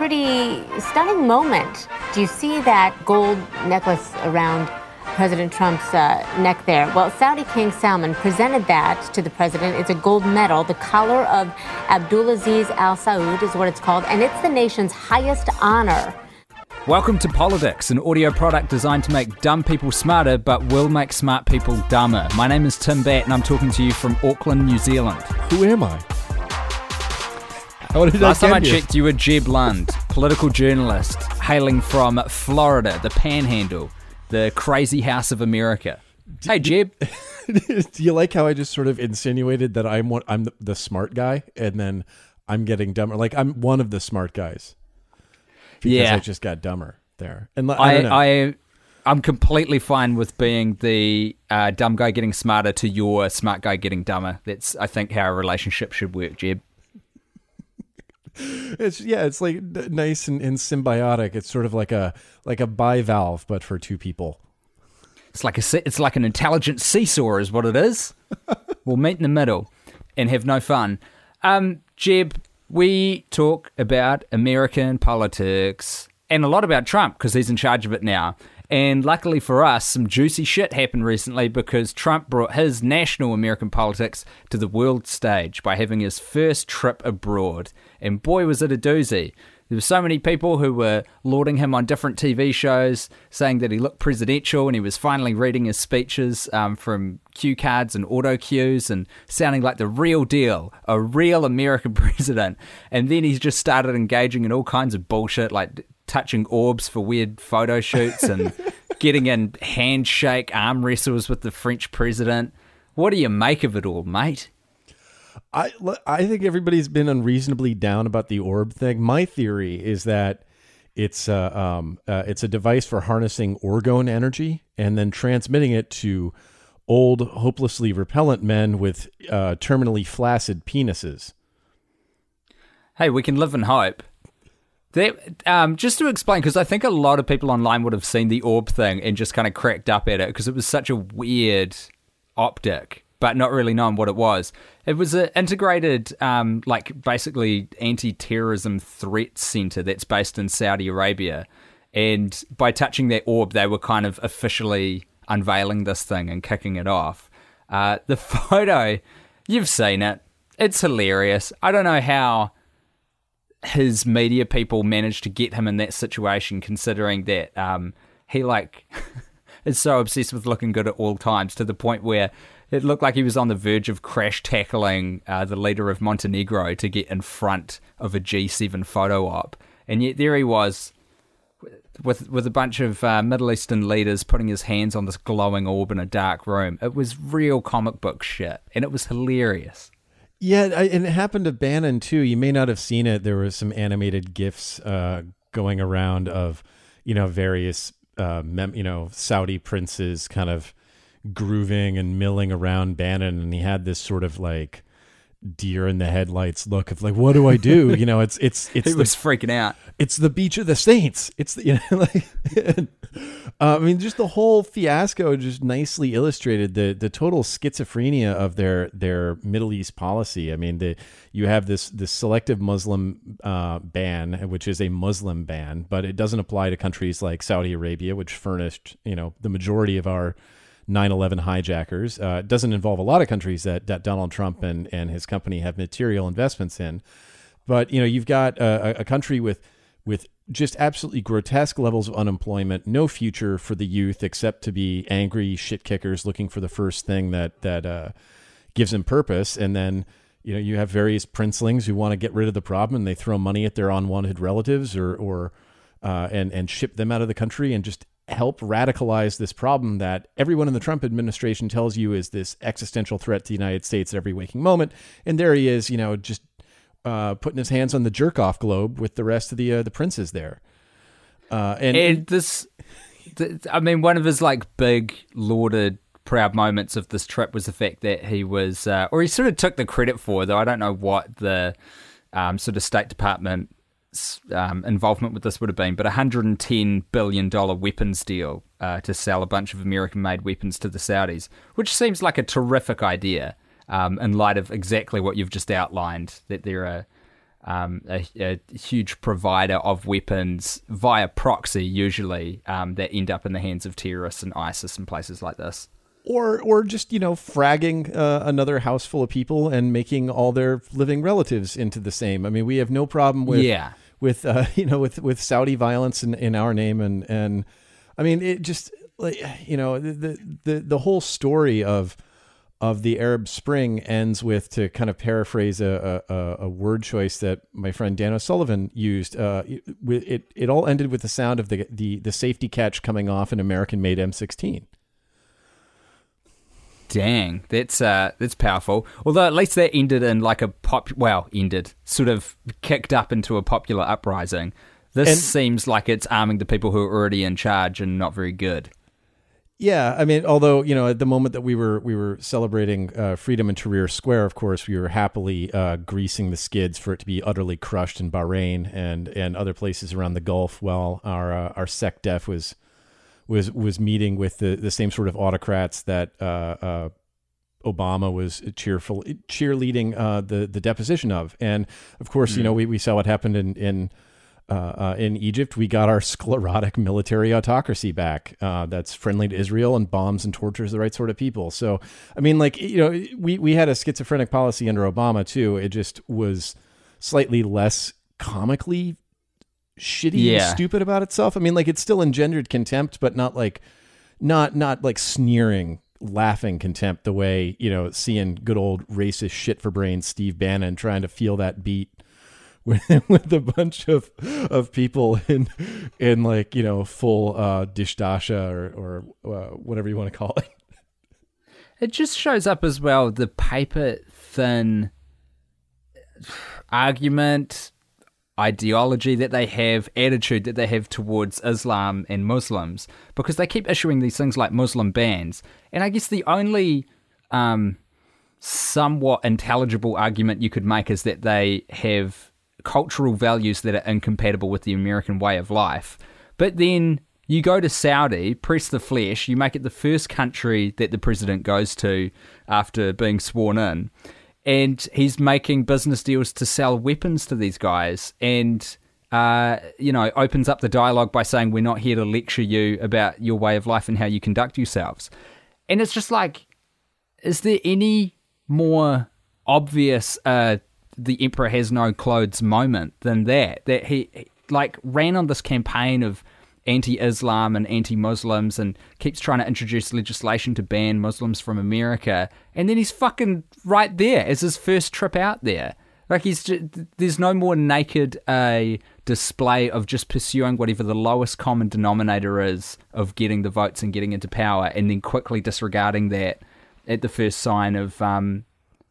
Pretty stunning moment. Do you see that gold necklace around President Trump's uh, neck there? Well, Saudi King Salman presented that to the president. It's a gold medal. The collar of Abdulaziz Al Saud is what it's called, and it's the nation's highest honor. Welcome to Politics, an audio product designed to make dumb people smarter, but will make smart people dumber. My name is Tim Batt, and I'm talking to you from Auckland, New Zealand. Who am I? Last I time I here? checked, you were Jeb Lund, political journalist hailing from Florida, the Panhandle, the crazy house of America. Hey, Jeb. Do you like how I just sort of insinuated that I'm one, I'm the, the smart guy, and then I'm getting dumber? Like I'm one of the smart guys because Yeah. I just got dumber there. And I, I. I, I'm completely fine with being the uh, dumb guy getting smarter to your smart guy getting dumber. That's, I think, how a relationship should work, Jeb. It's yeah, it's like nice and, and symbiotic. It's sort of like a like a bivalve, but for two people. It's like a it's like an intelligent seesaw, is what it is. we'll meet in the middle and have no fun. Um, Jeb, we talk about American politics and a lot about Trump because he's in charge of it now. And luckily for us, some juicy shit happened recently because Trump brought his national American politics to the world stage by having his first trip abroad. And boy, was it a doozy. There were so many people who were lauding him on different TV shows, saying that he looked presidential and he was finally reading his speeches um, from cue cards and auto cues and sounding like the real deal, a real American president. And then he just started engaging in all kinds of bullshit, like touching orbs for weird photo shoots and getting in handshake arm wrestles with the French president. What do you make of it all, mate? I I think everybody's been unreasonably down about the orb thing. My theory is that it's uh, um uh, it's a device for harnessing orgone energy and then transmitting it to old, hopelessly repellent men with uh, terminally flaccid penises. Hey, we can live in hope. That, um, just to explain, because I think a lot of people online would have seen the orb thing and just kind of cracked up at it because it was such a weird optic, but not really knowing what it was. It was an integrated, um, like basically anti-terrorism threat center that's based in Saudi Arabia, and by touching that orb, they were kind of officially unveiling this thing and kicking it off. Uh, the photo, you've seen it. It's hilarious. I don't know how his media people managed to get him in that situation, considering that um, he like is so obsessed with looking good at all times to the point where it looked like he was on the verge of crash tackling uh, the leader of Montenegro to get in front of a G7 photo op, and yet there he was with with a bunch of uh, Middle Eastern leaders putting his hands on this glowing orb in a dark room. It was real comic book shit, and it was hilarious. Yeah, I, and it happened to Bannon too. You may not have seen it. There were some animated gifs uh, going around of, you know, various, uh, mem- you know, Saudi princes kind of grooving and milling around Bannon, and he had this sort of like deer in the headlights look of like, what do I do? You know, it's it's it's the, was freaking out. it's the beach of the saints. It's the, you know like uh, I mean just the whole fiasco just nicely illustrated the the total schizophrenia of their their Middle East policy. I mean the you have this this selective Muslim uh, ban which is a Muslim ban, but it doesn't apply to countries like Saudi Arabia which furnished, you know, the majority of our 9/11 hijackers. Uh, doesn't involve a lot of countries that, that Donald Trump and, and his company have material investments in. But you know, you've got a, a country with with just absolutely grotesque levels of unemployment, no future for the youth except to be angry shit kickers looking for the first thing that that uh, gives them purpose, and then. You know, you have various princelings who want to get rid of the problem, and they throw money at their unwanted relatives, or, or uh, and and ship them out of the country, and just help radicalize this problem that everyone in the Trump administration tells you is this existential threat to the United States at every waking moment. And there he is, you know, just uh, putting his hands on the jerk off globe with the rest of the uh, the princes there. Uh, and, and this, th- I mean, one of his like big lauded proud moments of this trip was the fact that he was, uh, or he sort of took the credit for, though I don't know what the um, sort of State Department um, involvement with this would have been, but a $110 billion weapons deal uh, to sell a bunch of American made weapons to the Saudis, which seems like a terrific idea um, in light of exactly what you've just outlined that they're a, um, a, a, huge provider of weapons via proxy, usually, um, that end up in the hands of terrorists and ISIS and places like this or or just you know fragging uh, another house full of people and making all their living relatives into the same. I mean, we have no problem with yeah. With uh, you know with with Saudi violence in, in our name and and I mean it just like you know the the the whole story of of the Arab Spring ends with to kind of paraphrase a, a, a word choice that my friend Dan O'Sullivan used. Uh, it, it it all ended with the sound of the the the safety catch coming off an American made M16. Dang, that's uh, that's powerful. Although at least that ended in like a pop. Well, ended sort of kicked up into a popular uprising. This and, seems like it's arming the people who are already in charge and not very good. Yeah, I mean, although you know, at the moment that we were we were celebrating uh, freedom in Tahrir Square, of course, we were happily uh, greasing the skids for it to be utterly crushed in Bahrain and and other places around the Gulf, while our uh, our SecDef was was was meeting with the, the same sort of autocrats that uh, uh, Obama was cheerful cheerleading uh, the the deposition of, and of course, mm. you know, we, we saw what happened in in uh, uh, in Egypt. We got our sclerotic military autocracy back. Uh, that's friendly to Israel and bombs and tortures the right sort of people. So, I mean, like you know, we we had a schizophrenic policy under Obama too. It just was slightly less comically shitty yeah. and stupid about itself. I mean, like it still engendered contempt, but not like not not like sneering, laughing contempt the way, you know, seeing good old racist shit for brains Steve Bannon trying to feel that beat with, with a bunch of of people in in like, you know, full uh dishdasha or or uh, whatever you want to call it. It just shows up as well the paper thin argument ideology that they have, attitude that they have towards Islam and Muslims, because they keep issuing these things like Muslim bans. And I guess the only um, somewhat intelligible argument you could make is that they have cultural values that are incompatible with the American way of life. But then you go to Saudi, press the flesh, you make it the first country that the president goes to after being sworn in and he's making business deals to sell weapons to these guys. And uh, you know opens up the dialogue by saying we're not here to lecture you about your way of life and how you conduct yourselves. And it's just like is there any more obvious uh, the emperor has no clothes moment than that? That he like ran on this campaign of anti-Islam and anti-Muslims and keeps trying to introduce legislation to ban Muslims from America. And then he's fucking right there as his first trip out there. Like he's just, there's no more naked a uh, display of just pursuing whatever the lowest common denominator is of getting the votes and getting into power, and then quickly disregarding that at the first sign of um,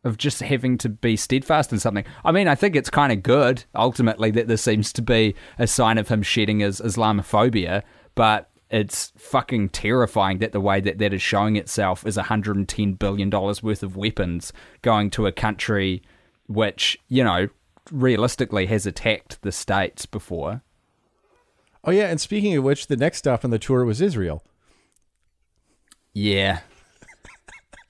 of just having to be steadfast in something. I mean, I think it's kind of good ultimately that this seems to be a sign of him shedding his Islamophobia, but it's fucking terrifying that the way that that is showing itself is 110 billion dollars worth of weapons going to a country which, you know, realistically has attacked the states before. Oh yeah, and speaking of which, the next stop on the tour was Israel. Yeah,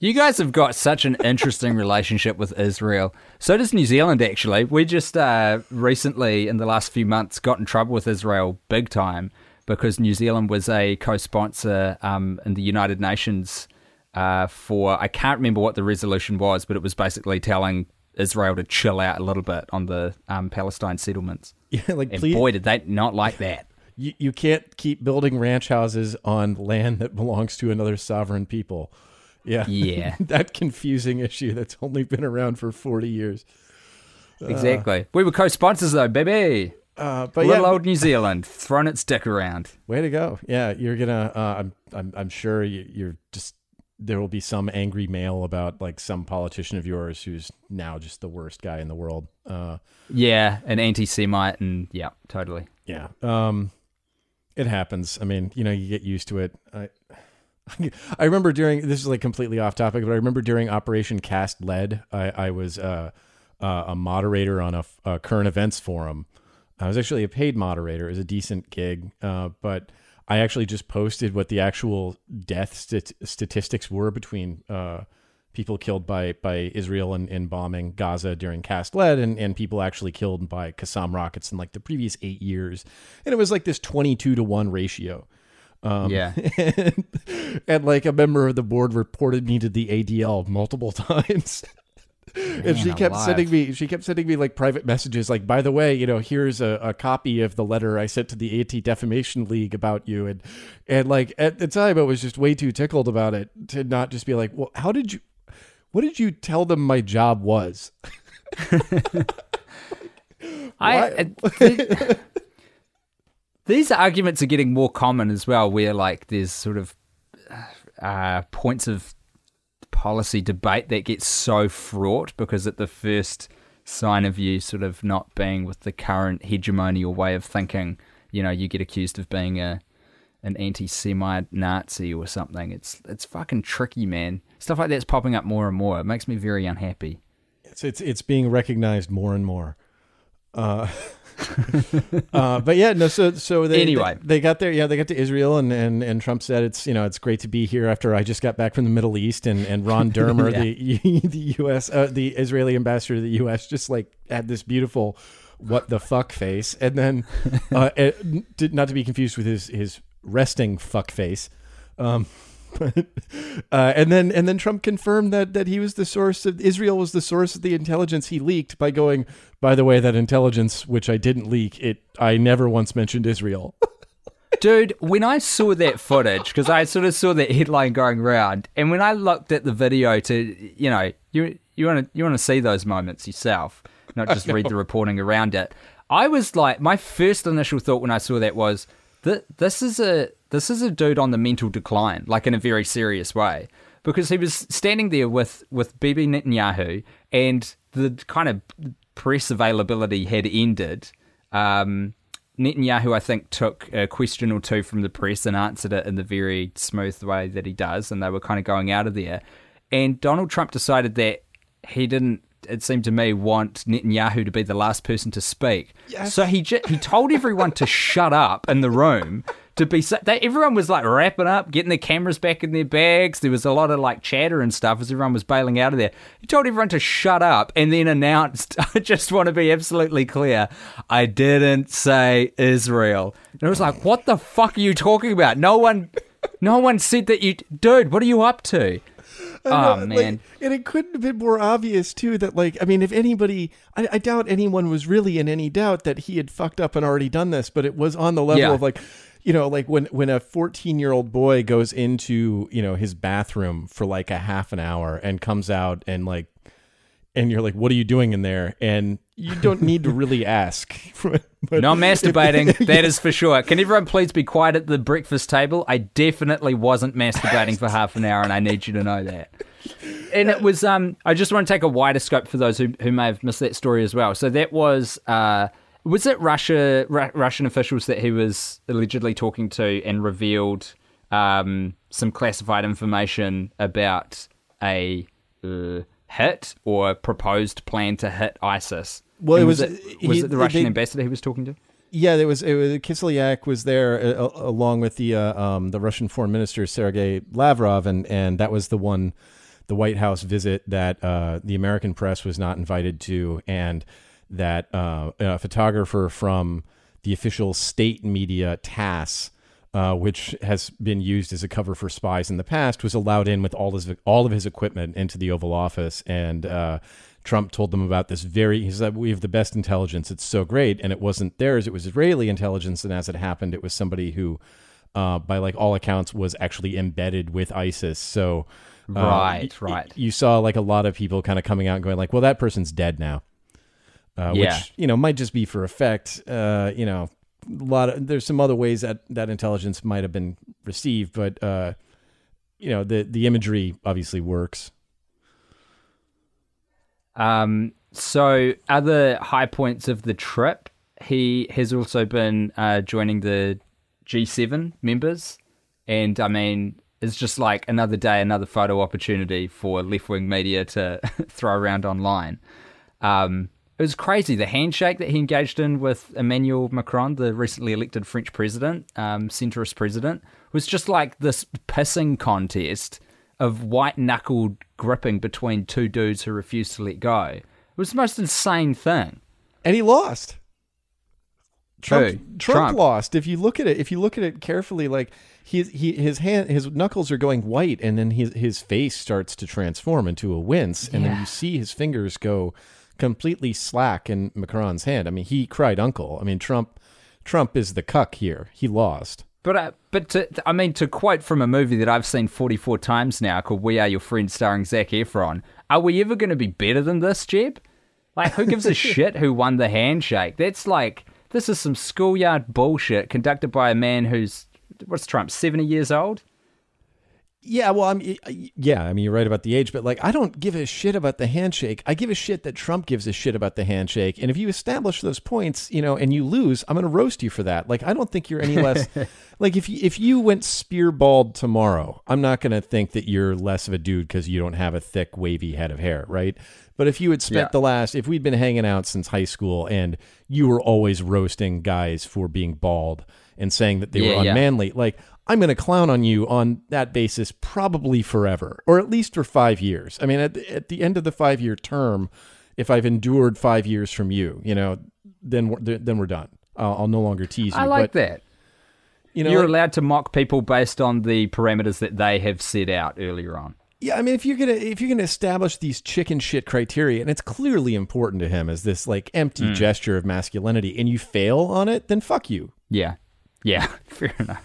you guys have got such an interesting relationship with Israel. So does New Zealand, actually. We just uh, recently, in the last few months, got in trouble with Israel big time because New Zealand was a co sponsor um, in the United Nations uh, for, I can't remember what the resolution was, but it was basically telling Israel to chill out a little bit on the um, Palestine settlements. Yeah, like, and please, boy, did they not like that. You, you can't keep building ranch houses on land that belongs to another sovereign people. Yeah. Yeah. that confusing issue that's only been around for 40 years. Exactly. Uh, we were co sponsors, though, baby. Uh, but Little yeah, old New Zealand throwing its dick around. way to go. Yeah, you're gonna. Uh, I'm, I'm, I'm sure you, you're just. There will be some angry mail about like some politician of yours who's now just the worst guy in the world. Uh, Yeah, an anti-Semite, and yeah, totally. yeah. Um, it happens. I mean, you know, you get used to it. I, I remember during this is like completely off topic, but I remember during Operation Cast Lead, I, I was uh, uh, a moderator on a current events forum. I was actually a paid moderator. It was a decent gig, uh, but I actually just posted what the actual death stat- statistics were between uh, people killed by by Israel and, and bombing Gaza during Cast Lead and, and people actually killed by Qassam rockets in like the previous eight years. And it was like this 22 to 1 ratio. Um, Yeah. and, and like a member of the board reported me to the ADL multiple times. and she kept alive. sending me she kept sending me like private messages like by the way you know here's a, a copy of the letter i sent to the anti-defamation league about you and and like at the time i was just way too tickled about it to not just be like well how did you what did you tell them my job was I, these arguments are getting more common as well, where like there's sort of uh, points of policy debate that gets so fraught because at the first sign of you sort of not being with the current hegemony or way of thinking, you know, you get accused of being a an anti-Semite Nazi or something. It's it's fucking tricky, man. Stuff like that's popping up more and more. It makes me very unhappy. it's it's, it's being recognized more and more uh uh, but yeah, no. So, so they Anyway. they, they got there. Yeah, they got to Israel, and, and and Trump said it's you know it's great to be here after I just got back from the Middle East, and and Ron Dermer, the the U.S. Uh, the Israeli ambassador to the U.S. just like had this beautiful what the fuck face, and then uh, it, not to be confused with his his resting fuck face. Um, but, uh, and then and then Trump confirmed that that he was the source of Israel was the source of the intelligence he leaked by going by the way that intelligence which I didn't leak it I never once mentioned Israel. Dude, when I saw that footage, because I sort of saw that headline going around, and when I looked at the video to, you know, you you want to you want to see those moments yourself, not just read the reporting around it. I was like, my first initial thought when I saw that was that this is a this is a dude on the mental decline, like in a very serious way, because he was standing there with with Bibi Netanyahu, and the kind of press availability had ended. Um, Netanyahu, I think, took a question or two from the press and answered it in the very smooth way that he does, and they were kind of going out of there. And Donald Trump decided that he didn't. It seemed to me want Netanyahu to be the last person to speak. So he j- he told everyone to shut up in the room. To be so, they, everyone was like wrapping up, getting their cameras back in their bags. There was a lot of like chatter and stuff as everyone was bailing out of there. He told everyone to shut up and then announced, "I just want to be absolutely clear, I didn't say Israel." And it was like, "What the fuck are you talking about? No one, no one said that you, dude. What are you up to?" Oh Like, man, and it couldn't have been more obvious too that like I mean if anybody I, I doubt anyone was really in any doubt that he had fucked up and already done this, but it was on the level Yeah. of like you know like when when a 14 year old boy goes into you know his bathroom for like a half an hour and comes out and like and you're like what are you doing in there and you don't need to really ask But no masturbating. that is for sure. Can everyone please be quiet at the breakfast table? I definitely wasn't masturbating for half an hour, and I need you to know that. And it was. Um, I just want to take a wider scope for those who who may have missed that story as well. So that was. Uh, was it Russia Ru- Russian officials that he was allegedly talking to and revealed um, some classified information about a uh, hit or proposed plan to hit ISIS? Well, it And was- it, was he- it the Russian they- ambassador he was talking to? Yeah, there was, it was Kislyak was there uh, uh, along with the uh, um, the Russian Foreign Minister Sergei Lavrov, and and that was the one, the White House visit that uh, the American press was not invited to, and that uh, a photographer from the official state media TASS. Uh, which has been used as a cover for spies in the past, was allowed in with all his all of his equipment into the Oval Office, and uh, Trump told them about this very. He said, "We have the best intelligence. It's so great." And it wasn't theirs; it was Israeli intelligence. And as it happened, it was somebody who, uh, by like all accounts, was actually embedded with ISIS. So, uh, Right, right. You saw like a lot of people kind of coming out and going like, "Well, that person's dead now." Uh, Yeah. which you know might just be for effect. Uh, you know, a lot of there's some other ways that that intelligence might have been received, but uh, you know the the imagery obviously works. Um, so, other high points of the trip, he has also been uh, joining the G7 members. And I mean, it's just like another day, another photo opportunity for left wing media to throw around online. Um, it was crazy. The handshake that he engaged in with Emmanuel Macron, the recently elected French president, um, centrist president, was just like this pissing contest of white knuckled gripping between two dudes who refused to let go. It was the most insane thing. and he lost. Trump, Who? Trump, Trump. lost. If you look at it, if you look at it carefully, like his he his hand his knuckles are going white, and then his his face starts to transform into a wince, and then you see his fingers go completely slack in Macron's hand. I mean, he cried uncle. I mean, Trump Trump is the cuck here. He lost. But uh, but to, I mean to quote from a movie that I've seen 44 times now called We Are Your Friends starring Zac Efron, are we ever going to be better than this, Jeb? Like who gives a shit who won the handshake? That's like this is some schoolyard bullshit conducted by a man who's what's Trump 70 years old? Yeah, well, I'm yeah, I mean you're right about the age, but like I don't give a shit about the handshake. I give a shit that Trump gives a shit about the handshake. And if you establish those points, you know, and you lose, I'm going to roast you for that. Like I don't think you're any less like if you, if you went spear bald tomorrow, I'm not going to think that you're less of a dude cuz you don't have a thick wavy head of hair, right? But if you had spent Yeah. the last if we'd been hanging out since high school and you were always roasting guys for being bald and saying that they Yeah, were yeah. unmanly, like I'm going to clown on you on that basis probably forever, or at least for five years. I mean, at the, at the end of the five year term, if I've endured five years from you, you know, then we're, then we're done. I'll, I'll no longer tease you. I like but, that. You know, You're like- allowed to mock people based on the parameters that they have set out earlier on. Yeah, I mean, if you're gonna if you're gonna establish these chicken shit criteria, and it's clearly important to him as this like empty Hmm. gesture of masculinity, and you fail on it, then fuck you. Yeah. Yeah, fair enough.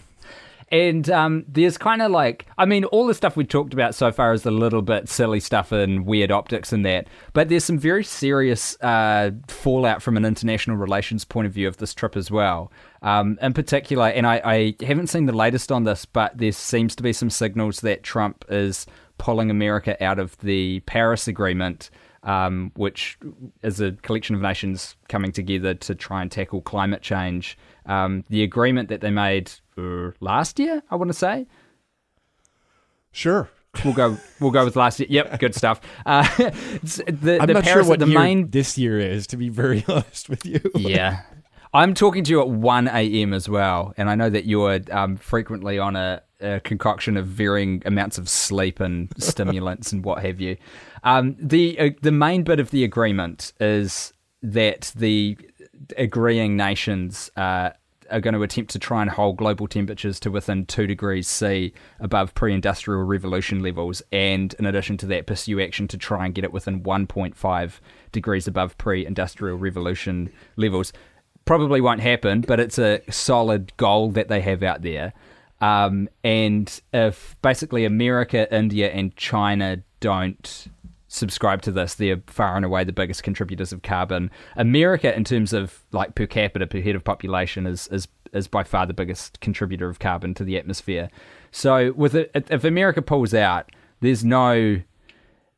And um, there's kind of like, I mean, all the stuff we talked about so far is a little bit silly stuff and weird optics and that, but there's some very serious uh, fallout from an international relations point of view of this trip as well. Um, in particular, and I, I haven't seen the latest on this, but there seems to be some signals that Trump is pulling America out of the Paris Agreement um, which is a collection of nations coming together to try and tackle climate change. Um, the agreement that they made uh, last year, I want to say. Sure. We'll go. We'll go with last year. Yep, good stuff. Uh, the I'm the not Paris, sure what the year main. this year is, to be very honest with you. Yeah, I'm talking to you at one a.m. as well, and I know that you're um, frequently on a, a concoction of varying amounts of sleep and stimulants and what have you. Um, the uh, the main bit of the agreement is that the agreeing nations uh, are going to attempt to try and hold global temperatures to within two degrees C above pre-industrial revolution levels, and in addition to that, pursue action to try and get it within 1.5 degrees above pre-industrial revolution levels. Probably won't happen, but it's a solid goal that they have out there. Um, and if basically America, India, and China don't subscribe to this, they're far and away the biggest contributors of carbon. America, in terms of like per capita per head of population, is is is by far the biggest contributor of carbon to the atmosphere. So, with it, if America pulls out, there's no.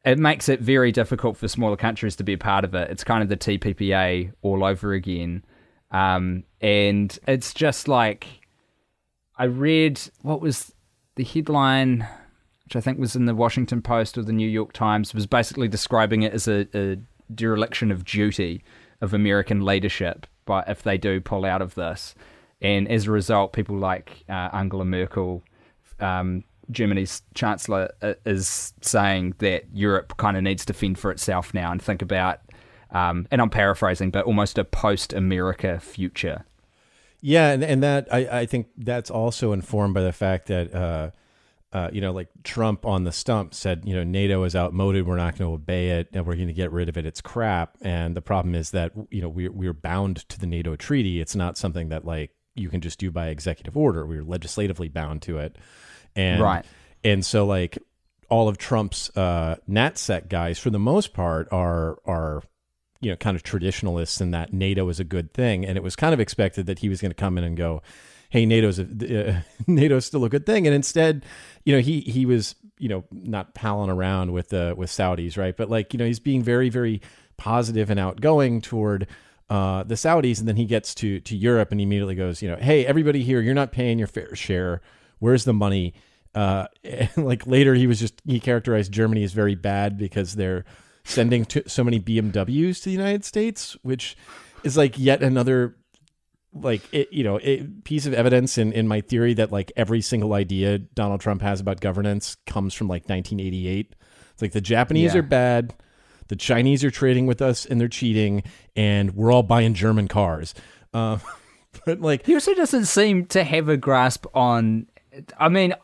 It makes it very difficult for smaller countries to be a part of it. It's kind of the TPPA all over again, um, and it's just like I read what was the headline, which I think was in the Washington Post or the New York Times, was basically describing it as a, a dereliction of duty of American leadership, but if they do pull out of this, and as a result, people like uh, Angela Merkel, um, Germany's chancellor, uh, is saying that Europe kind of needs to fend for itself now and think about. Um, and I'm paraphrasing, but almost a post-America future. Yeah, and, and that I, I think that's also informed by the fact that uh, uh, you know, like Trump on the stump said, you know, NATO is outmoded. We're not going to obey it, and we're going to get rid of it. It's crap. And the problem is that you know we're we're bound to the NATO treaty. It's not something that like you can just do by executive order. We're legislatively bound to it. And Right. and so like all of Trump's uh, NatSec guys, for the most part, are are you know kind of traditionalists in that NATO is a good thing, and it was kind of expected that he was going to come in and go, "Hey, NATO's uh, NATO's still a good thing," and instead, you know, he he was you know not palling around with uh, with Saudis, right? But like you know, he's being very very positive and outgoing toward. Uh, the Saudis, and then he gets to to Europe, and he immediately goes, you know, hey, everybody here, you're not paying your fair share. Where's the money? Uh, like later, he was just he characterized Germany as very bad because they're sending to, so many BMWs to the United States, which is like yet another like it, you know a piece of evidence in, in my theory that like every single idea Donald Trump has about governance comes from like 1988. It's like the Japanese yeah. are bad, the Chinese are trading with us and they're cheating, and we're all buying German cars. Uh, but like he also doesn't seem to have a grasp on. I mean,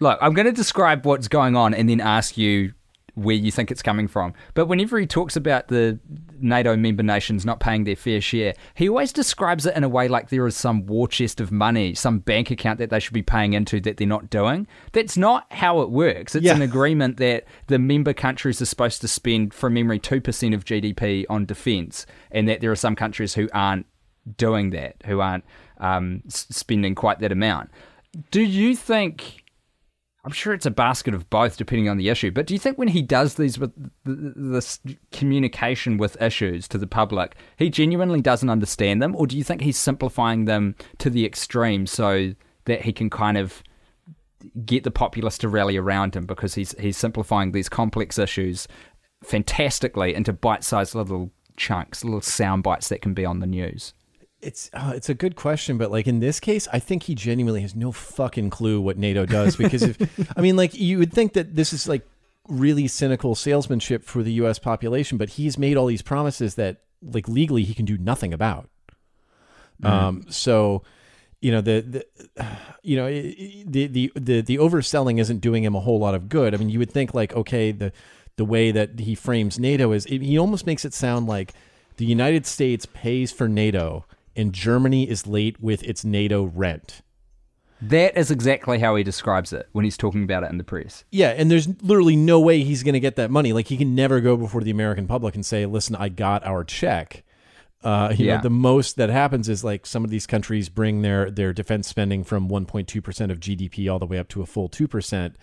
look, I'm going to describe what's going on and then ask you where you think it's coming from. But whenever he talks about the NATO member nations not paying their fair share, he always describes it in a way like there is some war chest of money, some bank account that they should be paying into that they're not doing. That's not how it works. It's yeah. an agreement that the member countries are supposed to spend, from memory, 2% of GDP on defense, and that there are some countries who aren't doing that, who aren't um, spending quite that amount. Do you think I'm sure it's a basket of both, depending on the issue. But do you think when he does these with this communication with issues to the public, he genuinely doesn't understand them, or do you think he's simplifying them to the extreme so that he can kind of get the populace to rally around him because he's he's simplifying these complex issues fantastically into bite-sized little chunks, little sound bites that can be on the news? It's uh, it's a good question, but like in this case, I think he genuinely has no fucking clue what NATO does because if I mean, like you would think that this is like really cynical salesmanship for the U.S. population, but he's made all these promises that like legally he can do nothing about. Mm. Um, so you know the, the you know the, the the the overselling isn't doing him a whole lot of good. I mean, you would think like okay, the the way that he frames NATO is he almost makes it sound like the United States pays for NATO and Germany is late with its NATO rent. That is exactly how he describes it when he's talking about it in the press. Yeah, and there's literally no way he's going to get that money. Like he can never go before the American public and say, "Listen, I got our check." Uh, you yeah. know, the most that happens is like some of these countries bring their their defense spending from 1.2 percent of GDP all the way up to a full two percent,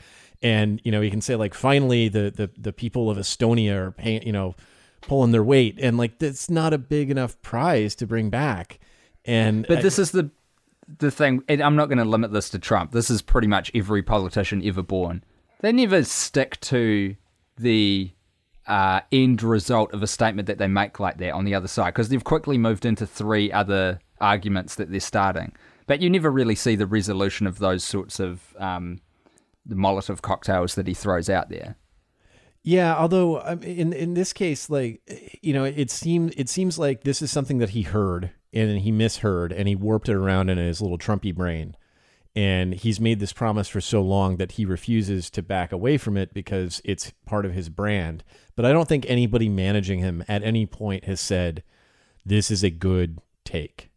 and you know, you can say like, finally, the the the people of Estonia are paying, you know, pulling their weight, and like that's not a big enough prize to bring back. And but I, this is the the thing. I'm not going to limit this to Trump. This is pretty much every politician ever born. They never stick to the uh, end result of a statement that they make like that on the other side because they've quickly moved into three other arguments that they're starting. But you never really see the resolution of those sorts of um, the Molotov cocktails that he throws out there. Yeah, although in in this case, like you know, it seems it seems like this is something that he heard and he misheard and he warped it around in his little Trumpy brain, and he's made this promise for so long that he refuses to back away from it because it's part of his brand. But I don't think anybody managing him at any point has said this is a good take.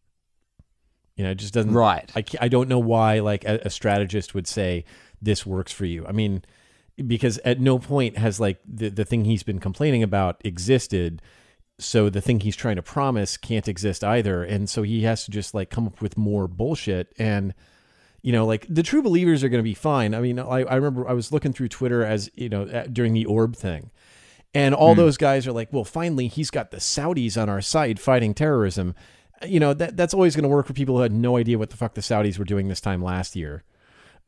You know, it just doesn't. Right. I I don't know why like a, a strategist would say this works for you. I mean because at no point has like the, the thing he's been complaining about existed. So the thing he's trying to promise can't exist either. And so he has to just like come up with more bullshit. And you know like the true believers are going to be fine. I mean I, I remember i was looking through twitter as you know during the orb thing. And all mm. those guys are like well finally he's got the saudis on our side fighting terrorism. You know that that's always going to work for people who had no idea what the fuck the saudis were doing this time last year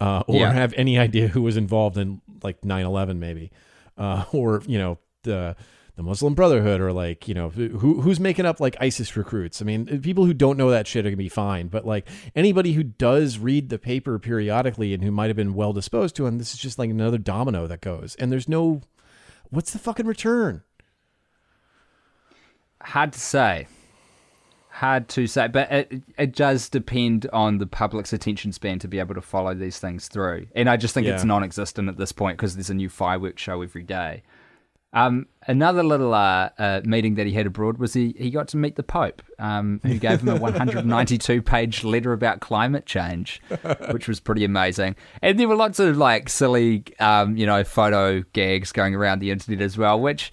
uh, or yeah. have any idea who was involved in like 9-11 maybe uh, or you know the the Muslim Brotherhood or like you know who who's making up like ISIS recruits. I mean, people who don't know that shit are gonna be fine, but like anybody who does read the paper periodically and who might have been well disposed to him, this is just like another domino that goes. And there's no, what's the fucking return? Hard to say hard to say, but it it does depend on the public's attention span to be able to follow these things through. And I just think yeah. it's non-existent at this point because there's a new fireworks show every day. Um, another little uh, uh, meeting that he had abroad was he, he got to meet the Pope, um, who gave him a 192 page letter about climate change, which was pretty amazing. And there were lots of like silly, um, you know, photo gags going around the internet as well, which,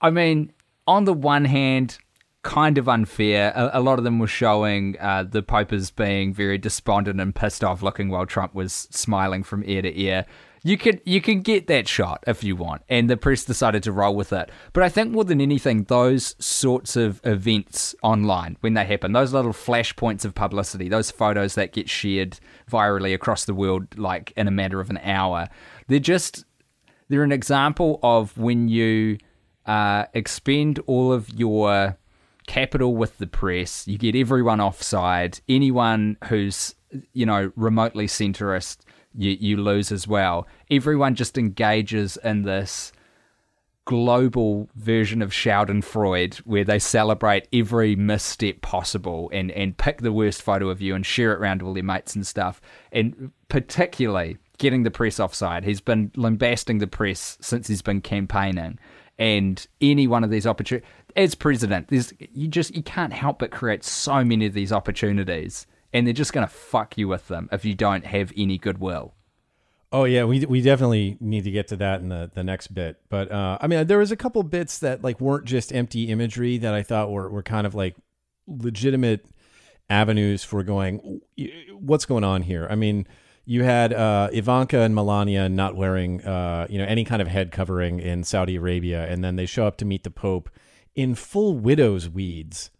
I mean, on the one hand, kind of unfair. A, a lot of them were showing uh, the Pope as being very despondent and pissed off looking while Trump was smiling from ear to ear. You can you can get that shot if you want, and the press decided to roll with it. But I think more than anything, those sorts of events online when they happen, those little flashpoints of publicity, those photos that get shared virally across the world like in a matter of an hour, they're just they're an example of when you uh, expend all of your capital with the press, you get everyone offside. Anyone who's you know remotely centrist you, you lose as well. Everyone just engages in this global version of Schadenfreude where they celebrate every misstep possible and, and pick the worst photo of you and share it around to all their mates and stuff. And particularly getting the press offside. He's been lambasting the press since he's been campaigning. And any one of these opportunities, as president, there's you just you can't help but create so many of these opportunities and they're just going to fuck you with them if you don't have any goodwill. Oh yeah, we we definitely need to get to that in the, the next bit. But uh, I mean, there was a couple bits that like weren't just empty imagery that I thought were were kind of like legitimate avenues for going. What's going on here? I mean, you had uh, Ivanka and Melania not wearing uh, you know any kind of head covering in Saudi Arabia, and then they show up to meet the Pope in full widow's weeds,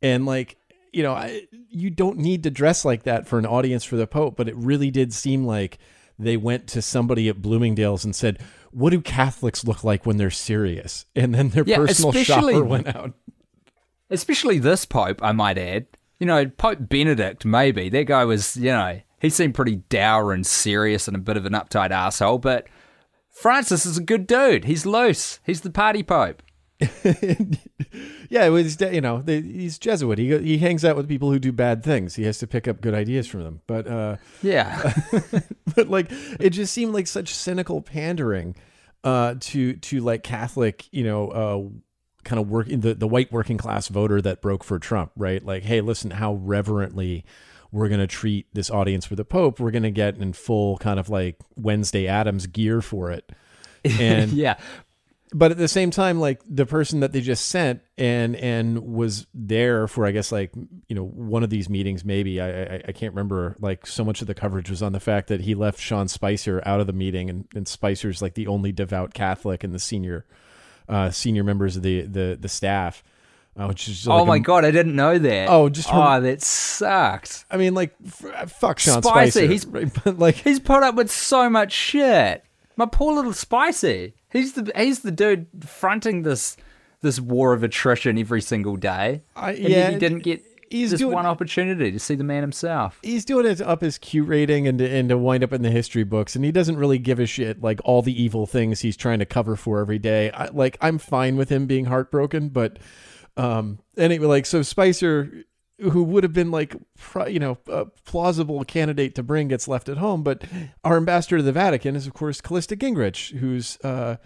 and like you know, I, you don't need to dress like that for an audience for the Pope, but it really did seem like they went to somebody at Bloomingdale's and said, "What do Catholics look like when they're serious?" And then their Yeah, personal shopper went out. Especially this Pope, I might add. You know, Pope Benedict, maybe. That guy was, you know, he seemed pretty dour and serious and a bit of an uptight asshole, but Francis is a good dude. He's loose. He's the party Pope. Yeah, it was you know they, he's Jesuit. He he hangs out with people who do bad things. He has to pick up good ideas from them. But uh, Yeah. but like it just seemed like such cynical pandering uh, to to like Catholic, you know, uh, kind of work the the white working class voter that broke for Trump, right? Like, hey, listen, how reverently we're gonna treat this audience for the Pope. We're gonna get in full kind of like Wednesday Addams gear for it, and yeah. But at the same time like the person that they just sent and and was there for i guess like you know one of these meetings maybe i i, I can't remember like so much of the coverage was on the fact that he left sean spicer out of the meeting and, and spicer's like the only devout catholic and the senior uh senior members of the the the staff uh, which is oh my a- god, I didn't know that. Oh, just from- oh, that sucked. i mean like f- fuck sean Spicy, spicer he's- like He's put up with so much shit. My poor little Spicy. He's the he's the dude fronting this this war of attrition every single day. I- yeah, he didn't get he's this doing- one opportunity to see the man himself. he's doing it up his Q rating and to, and to wind up in the history books, and he doesn't really give a shit like all the evil things he's trying to cover for every day. I, like I'm fine with him being heartbroken, but um, anyway, like so Spicer, who would have been like you know a plausible candidate to bring, gets left at home. But our ambassador to the Vatican is of course Callista Gingrich, whose uh,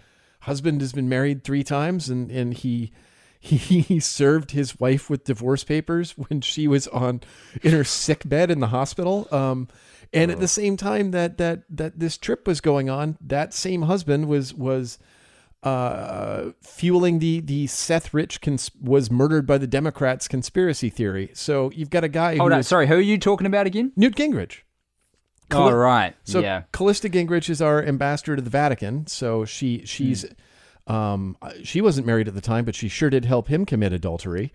husband has been married three times, and and he. He, he served his wife with divorce papers when she was on in her sick bed in the hospital. Um, and at the same time that that that this trip was going on, that same husband was was uh, fueling the the Seth Rich cons- was murdered by the Democrats conspiracy theory. So you've got a guy Hold who on, is sorry, who are you talking about again? Newt Gingrich. oh, right. So yeah. Callista Gingrich is our ambassador to the Vatican. So she she's um she wasn't married at the time, but she sure did help him commit adultery.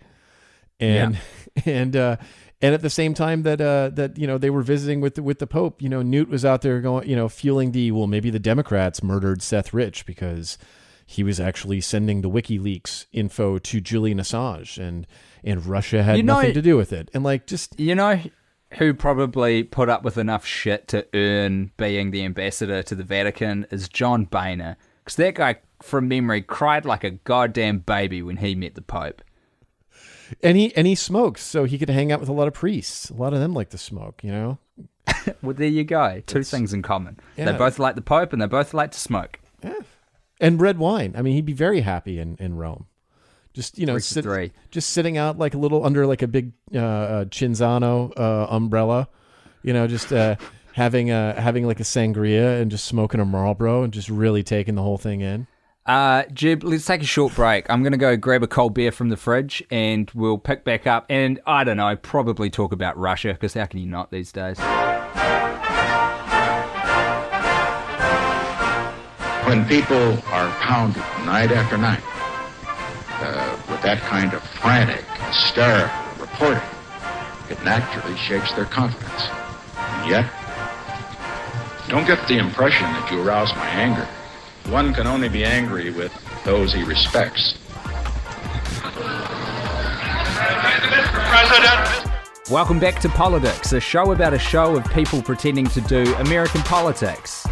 And and uh and at the same time that uh that you know they were visiting with the, with the Pope, you know Newt was out there going, you know, fueling the well maybe the Democrats murdered Seth Rich because he was actually sending the WikiLeaks info to Julian Assange and and Russia had You know- nothing to do with it. And like just You know who probably put up with enough shit to earn being the ambassador to the Vatican is John Boehner. Because that guy, from memory, cried like a goddamn baby when he met the Pope. and he and he smokes, so he could hang out with a lot of priests. A lot of them like to smoke, you know. Well, there you go. Two things in common. Yeah. They both like the Pope and they both like to smoke. And red wine. I mean, he'd be very happy in, in Rome. Just you know, sit- just sitting out like a little under like a big uh, uh, Cinzano uh, umbrella, you know, just uh, having uh, having like a sangria and just smoking a Marlboro and just really taking the whole thing in. Uh, Jeb, let's take a short break. I'm going to go grab a cold beer from the fridge and we'll pick back up. And I don't know, probably talk about Russia because how can you not these days? When people are pounded night after night uh, with that kind of frantic, hysterical reporting, it naturally shakes their confidence. And yet, don't get the impression that you arouse my anger. One can only be angry with those he respects. Welcome back to Politics, a show about a show of people pretending to do American politics.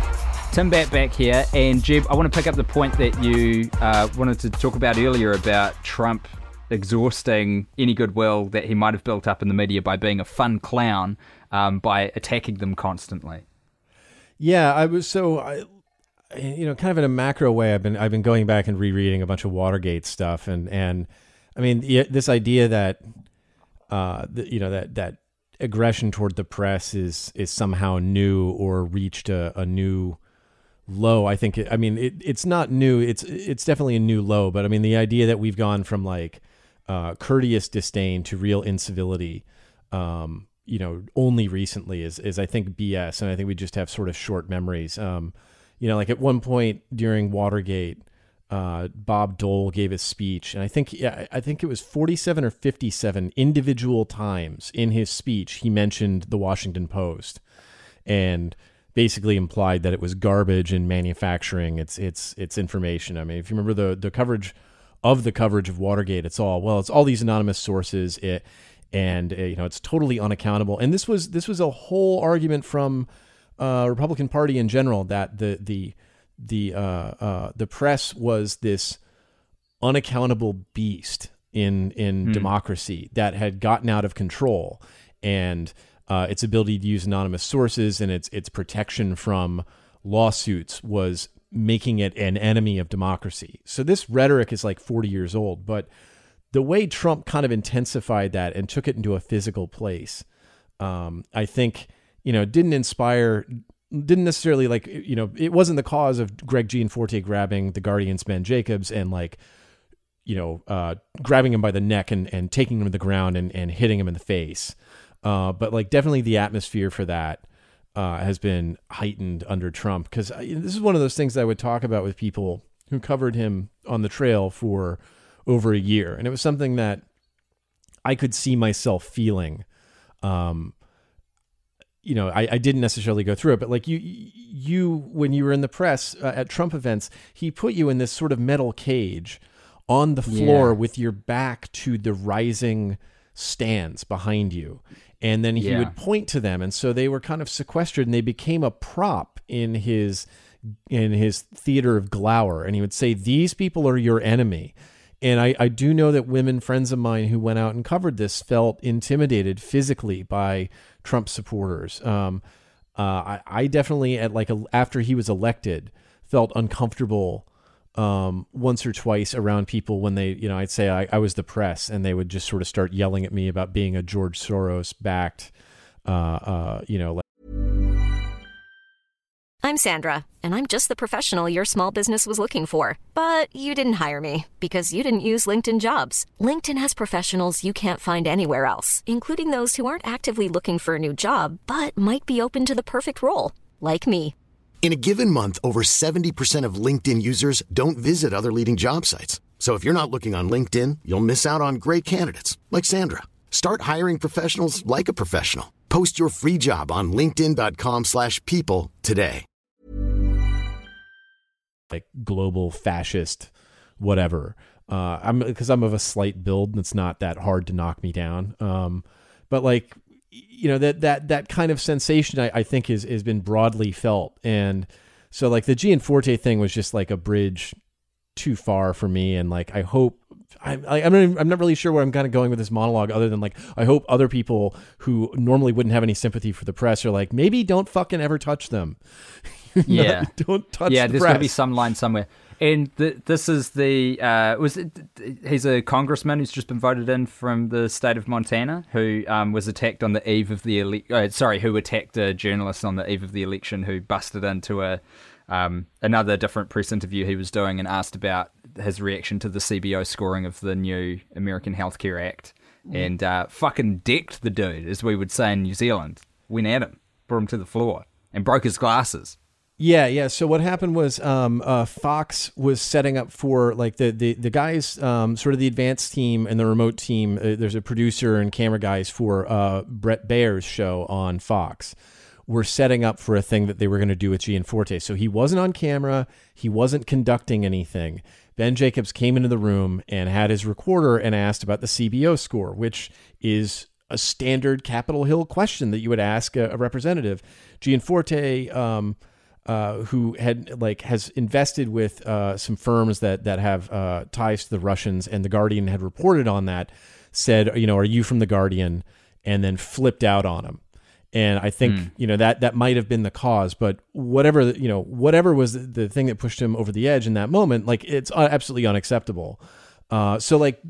Tim Batt back here, and Jeb, I want to pick up the point that you uh, wanted to talk about earlier about Trump exhausting any goodwill that he might have built up in the media by being a fun clown um, by attacking them constantly. Yeah, I was so I, you know, kind of in a macro way. I've been I've been going back and rereading a bunch of Watergate stuff, and and I mean this idea that uh, you know that that aggression toward the press is is somehow new or reached a, a new low. I think. I mean, it, it's not new. It's it's definitely a new low. But I mean, the idea that we've gone from like uh, courteous disdain to real incivility, um, you know, only recently is is I think BS, and I think we just have sort of short memories. Um, you know, like at one point during Watergate. Uh, Bob Dole gave a speech, and I think yeah, I think it was forty-seven or fifty-seven individual times in his speech he mentioned the Washington Post, and basically implied that it was garbage in manufacturing its its its information. I mean, if you remember the the coverage of the coverage of Watergate, it's all well, it's all these anonymous sources. It and uh, you know it's totally unaccountable. And this was this was a whole argument from uh, Republican Party in general that the the the uh, uh, the press was this unaccountable beast in in mm. democracy that had gotten out of control and uh, its ability to use anonymous sources and its its protection from lawsuits was making it an enemy of democracy. So this rhetoric is like 40 years old, but the way Trump kind of intensified that and took it into a physical place, um, I think you know didn't inspire didn't necessarily like you know it wasn't the cause of Greg Gianforte grabbing the Guardian's Ben Jacobs and like you know uh, grabbing him by the neck and, and taking him to the ground and, and hitting him in the face. Uh, but like definitely the atmosphere for that uh, has been heightened under Trump because this is one of those things I would talk about with people who covered him on the trail for over a year, and it was something that I could see myself feeling. Um, you know, I, I didn't necessarily go through it, but like you, you when you were in the press uh, at Trump events, he put you in this sort of metal cage on the floor yeah. with your back to the rising stands behind you and then he yeah. would point to them and so they were kind of sequestered and they became a prop in his in his theater of glower and he would say these people are your enemy and I, I do know that women friends of mine who went out and covered this felt intimidated physically by Trump supporters. Um, uh, I, I definitely at like a, after he was elected felt uncomfortable um, once or twice around people when they, you know, I'd say I, I, was the press and they would just sort of start yelling at me about being a George Soros backed, uh, uh, you know, like. I'm Sandra, and I'm just the professional your small business was looking for. But you didn't hire me because you didn't use LinkedIn jobs. LinkedIn has professionals you can't find anywhere else, including those who aren't actively looking for a new job but might be open to the perfect role, like me. In a given month, over 70% of LinkedIn users don't visit other leading job sites. So if you're not looking on LinkedIn, you'll miss out on great candidates like Sandra. Start hiring professionals like a professional. Post your free job on linkedin.com/people today. Like global fascist whatever. Uh, I'm because I'm of a slight build and it's not that hard to knock me down. Um, but like you know that that that kind of sensation I, I think is has been broadly felt. And so like the Gianforte thing was just like a bridge too far for me. And like I hope I, I, am not, I'm not really sure where I'm kind of going with this monologue other than like I hope other people who normally wouldn't have any sympathy for the press are like maybe don't fucking ever touch them. Yeah. Don't touch yeah the there's press. gonna be some line somewhere and the, this is the uh, was it, he's a congressman who's just been voted in from the state of Montana who um, was attacked on the eve of the ele- uh, sorry who attacked a journalist on the eve of the election who busted into a um, another different press interview he was doing and asked about his reaction to the CBO scoring of the new American Healthcare Act. And uh, fucking decked the dude, as we would say in New Zealand. Went at him, brought him to the floor, and broke his glasses. Yeah, yeah. So what happened was um, uh, Fox was setting up for like the the the guys, um, sort of the advanced team and the remote team. Uh, there's a producer and camera guys for uh, Bret Baier's show on Fox. Were setting up for a thing that they were going to do with Gianforte. So he wasn't on camera. He wasn't conducting anything. Ben Jacobs came into the room and had his recorder and asked about the CBO score, which is a standard Capitol Hill question that you would ask a, a representative. Gianforte. Um, uh, who had like has invested with uh, some firms that that have uh, ties to the Russians, and the Guardian had reported on that. Said, you know, are you from the Guardian? And then flipped out on him. And I think Mm. you know that that might have been the cause, but whatever you know, whatever was the, the thing that pushed him over the edge in that moment, like it's absolutely unacceptable. Uh, so like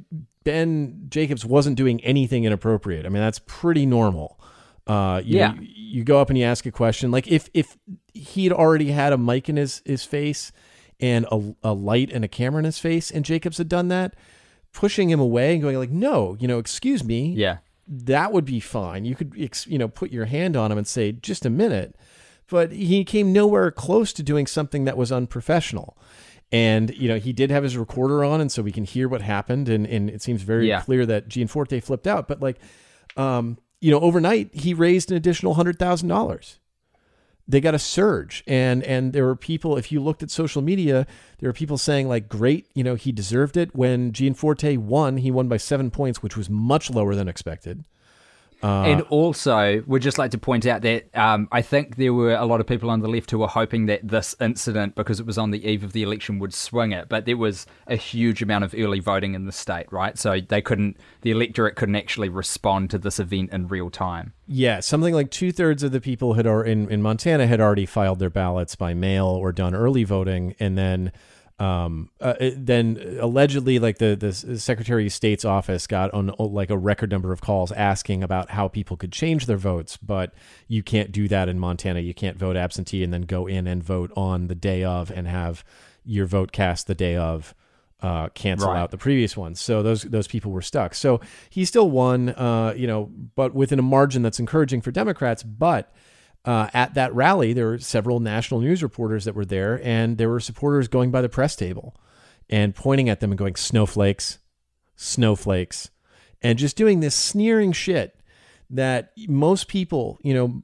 Ben Jacobs wasn't doing anything inappropriate. I mean, that's pretty normal. Uh, you Yeah. you go up and you ask a question. Like if if he'd already had a mic in his his face and a, a light and a camera in his face, and Jacobs had done that, pushing him away and going like, "No, you know, excuse me." Yeah. that would be fine. You could, you know, put your hand on him and say, "Just a minute." But he came nowhere close to doing something that was unprofessional. And you know he did have his recorder on, and so we can hear what happened. And, and it seems very Yeah. clear that Gianforte flipped out. But like, um, you know, overnight he raised an additional hundred thousand dollars. They got a surge, and and there were people. If you looked at social media, there were people saying like, "Great, you know, he deserved it." When Gianforte won, he won by seven points, which was much lower than expected. Uh, and also, we'd just like to point out that um, I think there were a lot of people on the left who were hoping that this incident, because it was on the eve of the election, would swing it. But there was a huge amount of early voting in the state, right? So they couldn't, the electorate couldn't actually respond to this event in real time. Yeah, something like two thirds of the people had or in, in Montana had already filed their ballots by mail or done early voting, and then um, uh, it- then allegedly like the the Secretary of State's office got on like a record number of calls asking about how people could change their votes, but you can't do that in Montana. You can't vote absentee and then go in and vote on the day of and have your vote cast the day of uh, cancel Right. out the previous ones. So those those people were stuck. So he still won, uh, you know, but within a margin that's encouraging for Democrats. But uh, at that rally, there were several national news reporters that were there, and there were supporters going by the press table and pointing at them and going snowflakes, snowflakes, and just doing this sneering shit that most people, you know,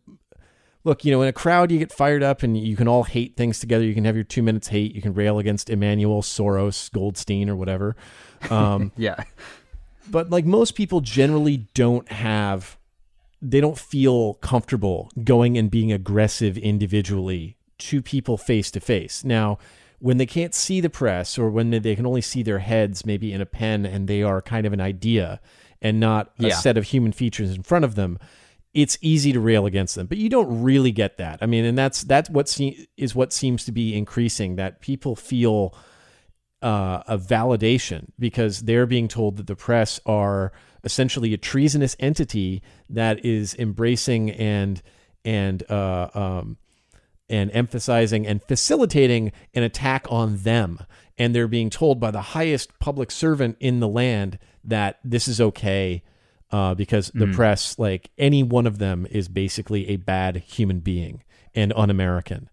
look, you know, in a crowd, you get fired up and you can all hate things together. You can have your two minutes hate. You can rail against Emmanuel, Soros, Goldstein, or whatever. Um, Yeah. but like most people generally don't have, they don't feel comfortable going and being aggressive individually to people face to face. Now, when they can't see the press or when they can only see their heads maybe in a pen and they are kind of an idea and not a Yeah. set of human features in front of them, it's easy to rail against them. But you don't really get that. I mean, and that's that's what se- is what seems to be increasing that people feel uh, a validation because they're being told that the press are essentially a treasonous entity that is embracing and and uh, um, and emphasizing and facilitating an attack on them. And they're being told by the highest public servant in the land that this is okay uh, because the press, like any one of them, is basically a bad human being and un-American.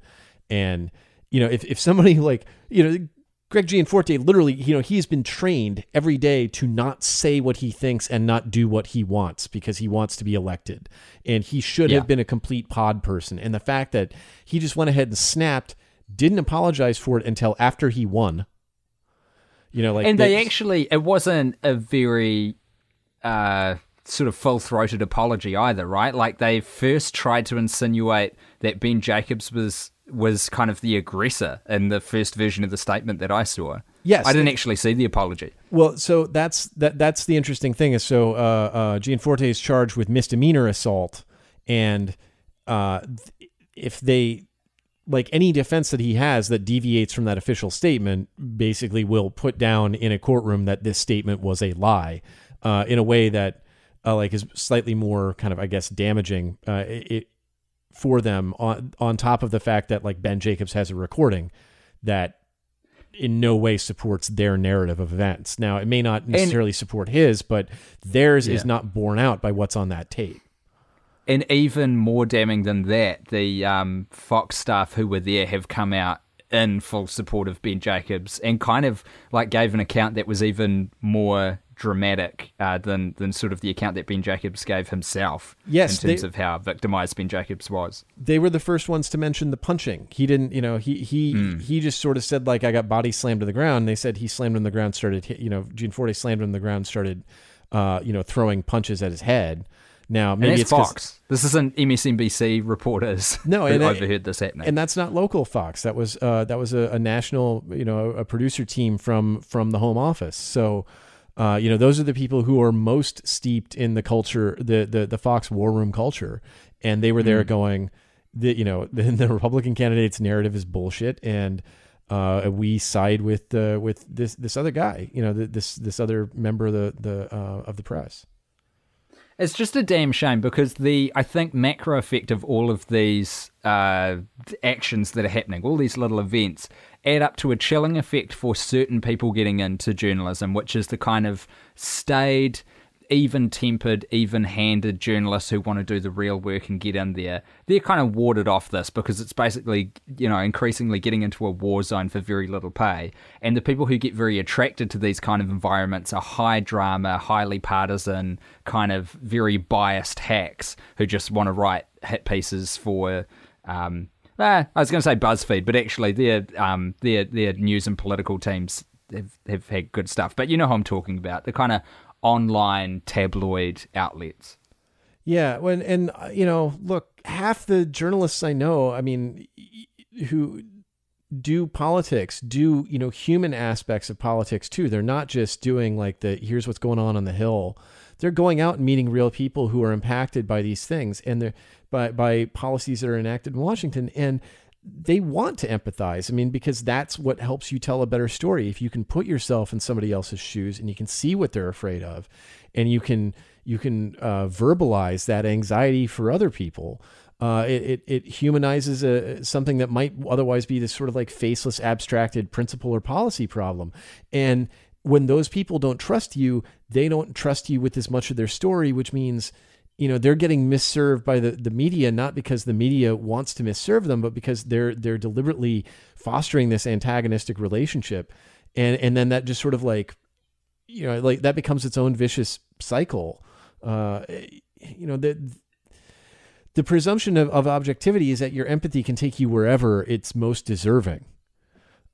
And you know, if if somebody like you know. Greg Gianforte literally, you know, he's been trained every day to not say what he thinks and not do what he wants because he wants to be elected. And he should Yeah. have been a complete pod person. And the fact that he just went ahead and snapped, didn't apologize for it until after he won. You know, like and they actually, it wasn't a very uh, sort of full throated apology either, right? Like they first tried to insinuate that Ben Jacobs was was kind of the aggressor in the first version of the statement that I saw. Yes. I didn't actually see the apology. Well, so that's that. That's the interesting thing is so uh, uh, Gianforte is charged with misdemeanor assault, and uh, th- if they like any defense that he has that deviates from that official statement, basically will put down in a courtroom that this statement was a lie, uh, in a way that uh, like is slightly more kind of I guess damaging. Uh, it, for them on on top of the fact that like Ben Jacobs has a recording that in no way supports their narrative of events. Now, it may not necessarily and, support his, but theirs yeah. is not borne out by what's on that tape. And even more damning than that, the um, Fox staff who were there have come out in full support of Ben Jacobs and kind of like gave an account that was even more dramatic uh, than than sort of the account that Ben Jacobs gave himself. Yes, in terms they, of how victimized Ben Jacobs was. They were the first ones to mention the punching. He didn't, you know, he he mm. he just sort of said like I got body slammed to the ground. They said he slammed on the ground, started, you know, Gianforte slammed on the ground, started, uh, you know, throwing punches at his head. Now maybe it's Fox. This isn't MSNBC reporters. No, and overheard this happening. And that's not local Fox. That was uh, that was a, a, national, you know, a producer team from from the Home Office. So, uh, you know, those are the people who are most steeped in the culture, the the the Fox war room culture, and they were there mm. going, the you know, the, the Republican candidate's narrative is bullshit, and uh, we side with uh, with this this other guy, you know, this this other member of the the uh, of the press. It's just a damn shame because the I think macro effect of all of these uh, actions that are happening, all these little events, add up to a chilling effect for certain people getting into journalism, which is the kind of staid even tempered, even handed journalists who want to do the real work and get in there, they're kind of warded off this because it's basically, you know, increasingly getting into a war zone for very little pay. And the people who get very attracted to these kind of environments are high drama, highly partisan, kind of very biased hacks who just want to write hit pieces for. Um, eh, I was going to say BuzzFeed, but actually their um, their their news and political teams have, have had good stuff. But you know who I'm talking about. The kind of online tabloid outlets. Yeah, when and uh, you know, look, half the journalists I know, I mean, who do politics, do you know human aspects of politics too. They're not just doing like the here's what's going on on the hill. They're going out and meeting real people who are impacted by these things and they're by by policies that are enacted in Washington and they want to empathize. I mean, because that's what helps you tell a better story. If you can put yourself in somebody else's shoes and you can see what they're afraid of, and you can you can uh, verbalize that anxiety for other people. Uh, it, it, it, humanizes a, something that might otherwise be this sort of like faceless, abstracted principle or policy problem. And when those people don't trust you, they don't trust you with as much of their story, which means you know they're getting misserved by the, the media not because the media wants to misserve them but because they're they're deliberately fostering this antagonistic relationship. And and then that just sort of like you know like that becomes its own vicious cycle. Uh you know the the presumption of, of objectivity is that your empathy can take you wherever it's most deserving.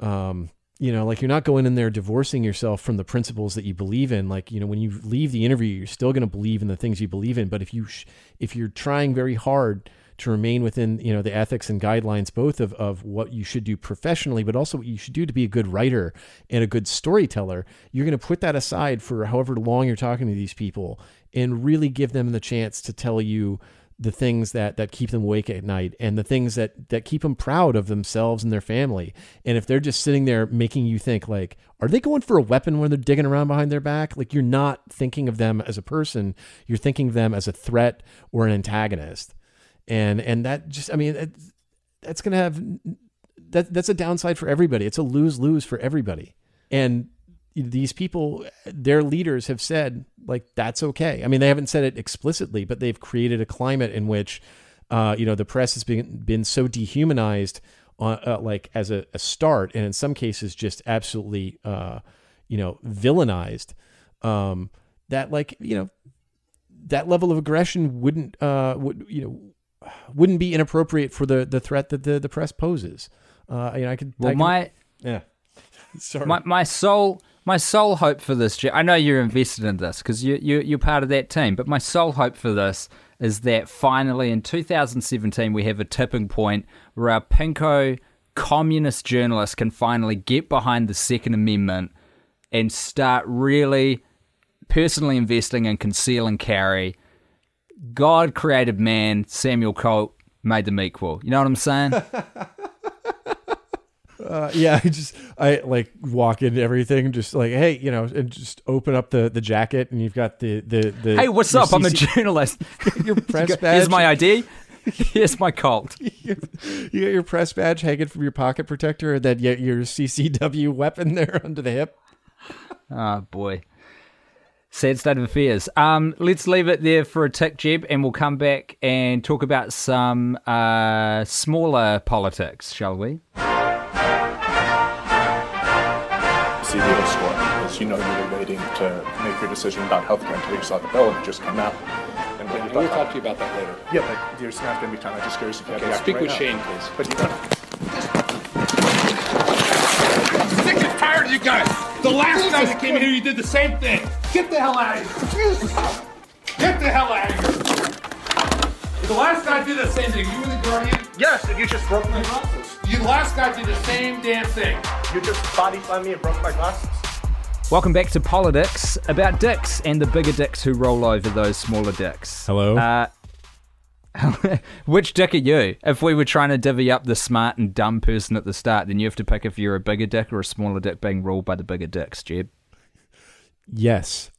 Um you know like you're not going in there divorcing yourself from the principles that you believe in. Like you know when you leave the interview you're still going to believe in the things you believe in. But if you sh- if you're trying very hard to remain within you know the ethics and guidelines both of, of what you should do professionally but also what you should do to be a good writer and a good storyteller you're going to put that aside for however long you're talking to these people and really give them the chance to tell you the things that that keep them awake at night and the things that that keep them proud of themselves and their family. And if they're just sitting there making you think like are they going for a weapon when they're digging around behind their back? Like you're not thinking of them as a person. You're thinking of them as a threat or an antagonist. And and that just i mean it, that's going to have that that's a downside for everybody. It's a lose-lose for everybody. And these people, their leaders have said, like, that's okay. I mean, they haven't said it explicitly, but they've created a climate in which, uh, you know, the press has been, been so dehumanized, uh, uh, like, as a, a, start, and in some cases, just absolutely, uh, you know, villainized, um, that, like, you know, that level of aggression wouldn't, uh, would, you know, wouldn't be inappropriate for the, the threat that the, the press poses. Uh, you know, I could, well, I could, my, yeah. Sorry. My, my soul my sole hope for this, I know you're invested in this because you, you, you're part of that team, but my sole hope for this is that finally in 2017 we have a tipping point where our pinko communist journalists can finally get behind the Second Amendment and start really personally investing in conceal and carry. God created man, Samuel Colt made them equal. You know what I'm saying? Uh, yeah, I just I like walk into everything, just like hey, you know, and just open up the the jacket, and you've got the the the. Hey, what's up? CC- I'm a journalist. your press badge. Here's my ID. Here's my cult. you got your press badge hanging from your pocket protector, and then yet your CCW weapon there under the hip. Oh boy. Sad state of affairs. Um, let's leave it there for a tick, Jeb, and we'll come back and talk about some uh, smaller politics, shall we? CBO score. because you know, you were waiting to make your decision about healthcare until you saw the bill and it just come out. And when you We'll thought, talk to you about that later. yeah, but there's not going to be time. I'm just curious if you have Okay, the speak right with now. Shane, please. But you don't. sick and tired of you guys. The last time you came in here, you did the same thing. Get the hell out of here. Get the hell out of here. The last guy did the same thing. You were the guardian. Yes, and you just broke my glasses. You, the last guy did the same damn thing. You just body slammed me and broke my glasses. Welcome back to Politics about dicks and the bigger dicks who roll over those smaller dicks. Hello. Uh, which dick are you? If we were trying to divvy up the smart and dumb person at the start, then you have to pick if you're a bigger dick or a smaller dick being ruled by the bigger dicks, Jeb. yes.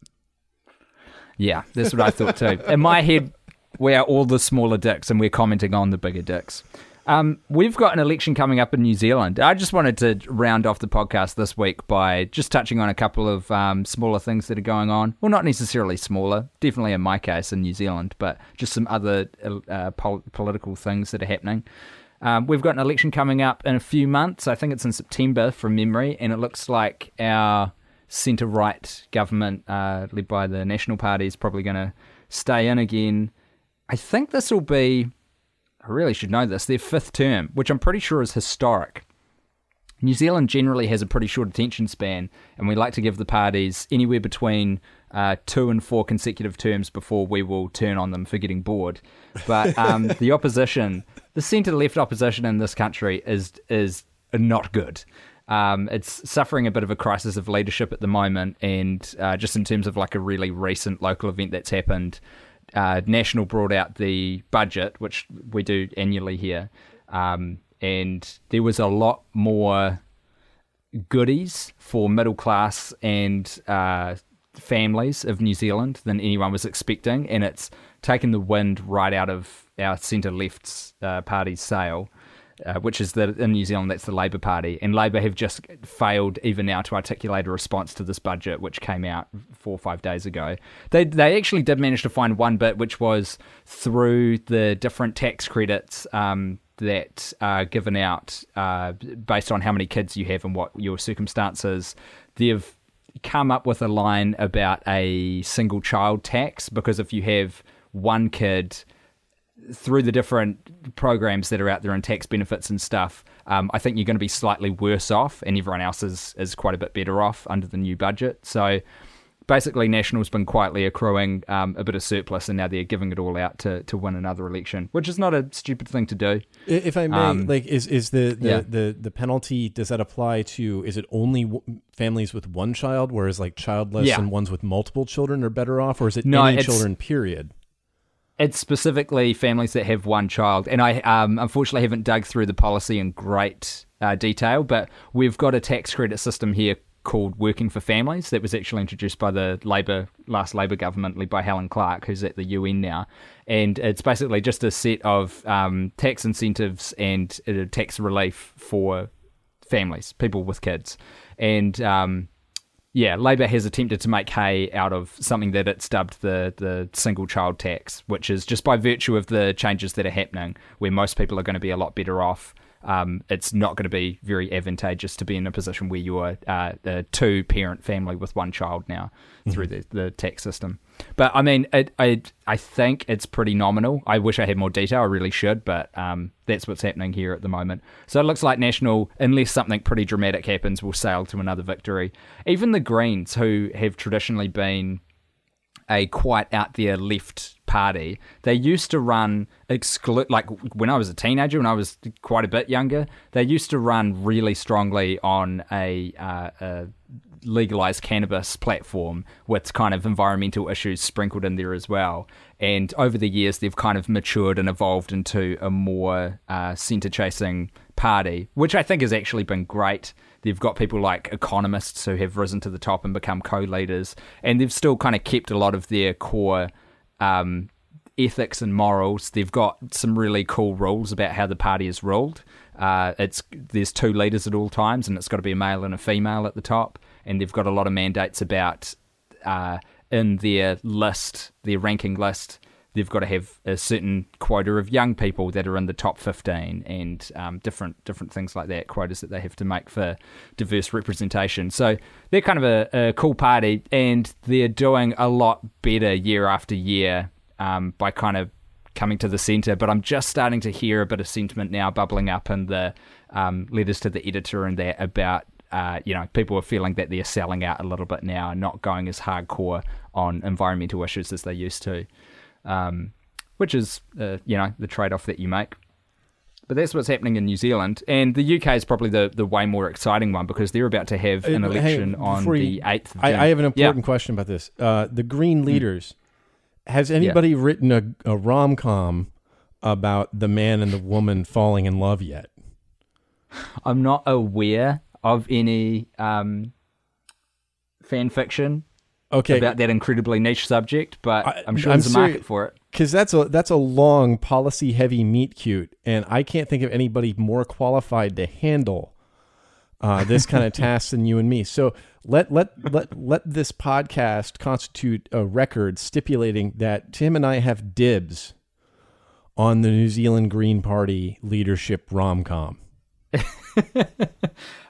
Yeah, that's what I thought too. In my head, we are all the smaller dicks and we're commenting on the bigger dicks. Um, we've got an election coming up in New Zealand. I just wanted to round off the podcast this week by just touching on a couple of um, smaller things that are going on. Well, not necessarily smaller, definitely in my case in New Zealand, but just some other uh, pol- political things that are happening. Um, we've got an election coming up in a few months. I think it's in September from memory, and it looks like our centre right government, uh, led by the National Party, is probably going to stay in again. I think this will be, I really should know this, their fifth term, which I'm pretty sure is historic. New Zealand generally has a pretty short attention span, and we like to give the parties anywhere between uh, two and four consecutive terms before we will turn on them for getting bored. But um, the opposition, the centre left opposition in this country, is is not good. Um, it's suffering a bit of a crisis of leadership at the moment, and uh, just in terms of like a really recent local event that's happened, uh, National brought out the budget, which we do annually here, um, and there was a lot more goodies for middle class and uh, families of New Zealand than anyone was expecting, and it's taken the wind right out of our centre left's uh, party's sail. Uh, which is that in New Zealand, that's the Labour Party, and Labour have just failed even now to articulate a response to this budget, which came out four or five days ago. They they actually did manage to find one bit, which was through the different tax credits um, that are given out uh, based on how many kids you have and what your circumstances. They've come up with a line about a single child tax because if you have one kid through the different programs that are out there and tax benefits and stuff, um, I think you're going to be slightly worse off, and everyone else is is quite a bit better off under the new budget. So basically, National's been quietly accruing um, a bit of surplus, and now they're giving it all out to, to win another election, which is not a stupid thing to do. If I may, Um, like, is is the the, yeah. the the penalty? Does that apply to? Is it only w- families with one child, whereas like childless Yeah. and ones with multiple children are better off, or is it No, any children? Period. It's specifically families that have one child, and I um, unfortunately haven't dug through the policy in great uh, detail, but we've got a tax credit system here called Working for Families that was actually introduced by the Labour last Labour government led by Helen Clark, who's at the UN now, and it's basically just a set of um, tax incentives and uh, tax relief for families, people with kids, and um, yeah, Labour has attempted to make hay out of something that it's dubbed the the single child tax, which is just by virtue of the changes that are happening, where most people are going to be a lot better off. Um, it's not going to be very advantageous to be in a position where you're uh, a two parent family with one child now through the, the tax system. But I mean, it, I I think it's pretty nominal. I wish I had more detail. I really should, but um, that's what's happening here at the moment. So it looks like National, unless something pretty dramatic happens, will sail to another victory. Even the Greens, who have traditionally been a quite out there left party. They used to run exclu- like when I was a teenager, when I was quite a bit younger, they used to run really strongly on a, uh, a legalized cannabis platform with kind of environmental issues sprinkled in there as well. And over the years, they've kind of matured and evolved into a more uh, center chasing party, which I think has actually been great. They've got people like economists who have risen to the top and become co leaders, and they've still kind of kept a lot of their core um, ethics and morals. They've got some really cool rules about how the party is ruled. Uh, it's there's two leaders at all times, and it's got to be a male and a female at the top. And they've got a lot of mandates about uh, in their list, their ranking list, they've got to have a certain quota of young people that are in the top 15 and um, different different things like that quotas that they have to make for diverse representation. So they're kind of a, a cool party and they're doing a lot better year after year um, by kind of coming to the center but i'm just starting to hear a bit of sentiment now bubbling up in the um, letters to the editor and that about uh, you know, people are feeling that they're selling out a little bit now and not going as hardcore on environmental issues as they used to um, which is uh, you know the trade off that you make. But that's what's happening in New Zealand, and the UK is probably the, the way more exciting one because they're about to have an election hey, on the eighth. I, I, have an important yeah. question about this. Uh, the Green hmm. leaders. Mm. Has anybody yeah. written a, a rom com about the man and the woman falling in love yet? I'm not aware of any um, fan fiction okay. about that incredibly niche subject, but I, am sure I'm there's a market for it. Because that's a that's a long policy heavy meet cute, and I can't think of anybody more qualified to handle uh, this kind of task than you and me. So let let let let this podcast constitute a record stipulating that Tim and I have dibs on the New Zealand Green Party leadership rom com.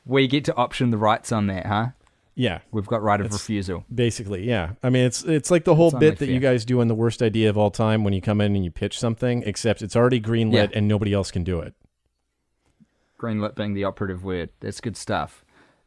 we get to option the rights on that, huh? Yeah, we've got right of refusal. Basically, yeah. I mean, it's it's like the whole bit that fair. you guys do on the worst idea of all time when you come in and you pitch something, except it's already greenlit yeah. and nobody else can do it. Greenlit being the operative word. That's good stuff.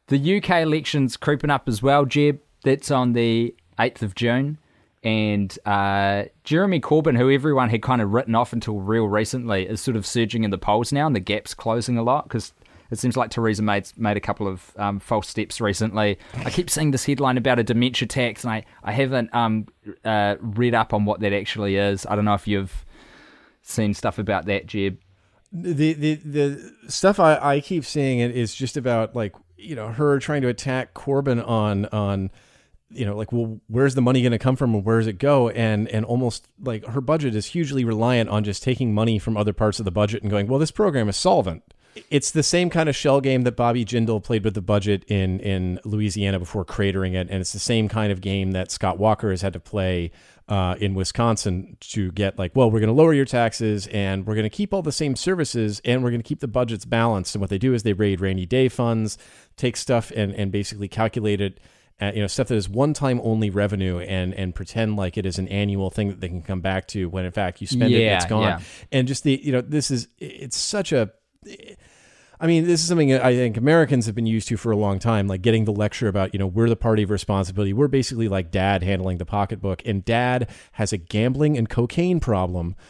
The UK election's creeping up as well, Jeb. That's on the eighth of June, and uh, Jeremy Corbyn, who everyone had kind of written off until real recently, is sort of surging in the polls now, and the gap's closing a lot because it seems like Theresa May made a couple of um, false steps recently. I keep seeing this headline about a dementia tax, and I I haven't um, uh, read up on what that actually is. I don't know if you've seen stuff about that, Jeb. The the the stuff I, I keep seeing it is just about like you know her trying to attack Corbyn on on you know like well where's the money going to come from and where does it go and and almost like her budget is hugely reliant on just taking money from other parts of the budget and going well this program is solvent it's the same kind of shell game that Bobby Jindal played with the budget in in Louisiana before cratering it, and it's the same kind of game that Scott Walker has had to play uh, in Wisconsin to get like, well, we're going to lower your taxes and we're going to keep all the same services and we're going to keep the budgets balanced. And what they do is they raid rainy day funds, take stuff and and basically calculate it. At, you know stuff that is one time only revenue and and pretend like it is an annual thing that they can come back to when in fact you spend yeah, it it's gone yeah. and just the you know this is it's such a I mean, this is something I think Americans have been used to for a long time, like getting the lecture about, you know, we're the party of responsibility. We're basically like dad handling the pocketbook, and dad has a gambling and cocaine problem.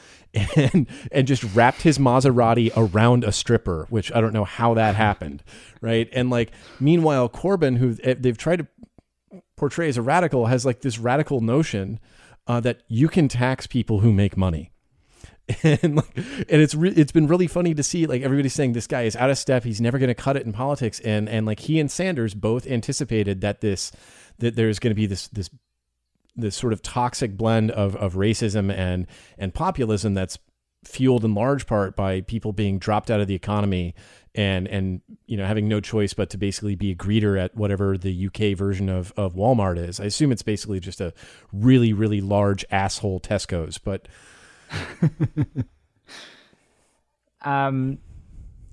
And and just wrapped his Maserati around a stripper, which I don't know how that happened, right? And like, meanwhile, Corbyn, who eh, they've tried to portray as a radical, has like this radical notion uh, that you can tax people who make money and like, and it's re- it's been really funny to see like everybody saying this guy is out of step. He's never going to cut it in politics, and and like he and Sanders both anticipated that this that there's going to be this this this sort of toxic blend of of racism and and populism that's fueled in large part by people being dropped out of the economy and and you know having no choice but to basically be a greeter at whatever the UK version of of Walmart is. I assume it's basically just a really really large asshole Tesco's, but um,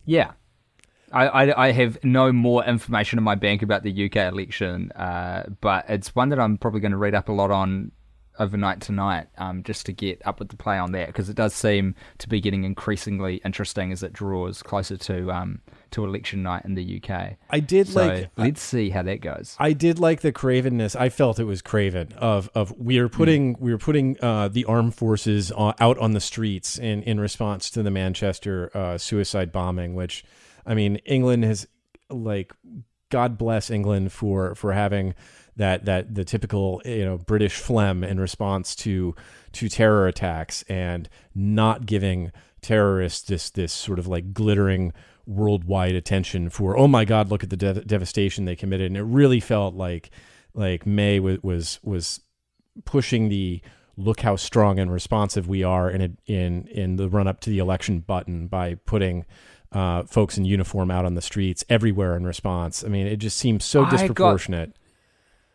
yeah. I, I, I, have no more information in my bank about the UK election, uh, but it's one that I'm probably going to read up a lot on overnight tonight, um, just to get up with the play on that because it does seem to be getting increasingly interesting as it draws closer to um, to election night in the UK. I did so like. Let's see how that goes. I did like the cravenness. I felt it was craven of of we are putting mm. we are putting uh, the armed forces out on the streets in in response to the Manchester uh, suicide bombing. Which, I mean, England has like God bless England for for having that that the typical you know British phlegm in response to to terror attacks and not giving terrorists this this sort of like glittering worldwide attention for oh my god look at the de- devastation they committed and it really felt like like May was was was pushing the look how strong and responsive we are in a, in in the run up to the election button by putting uh, folks in uniform out on the streets everywhere in response. I mean, it just seems so disproportionate.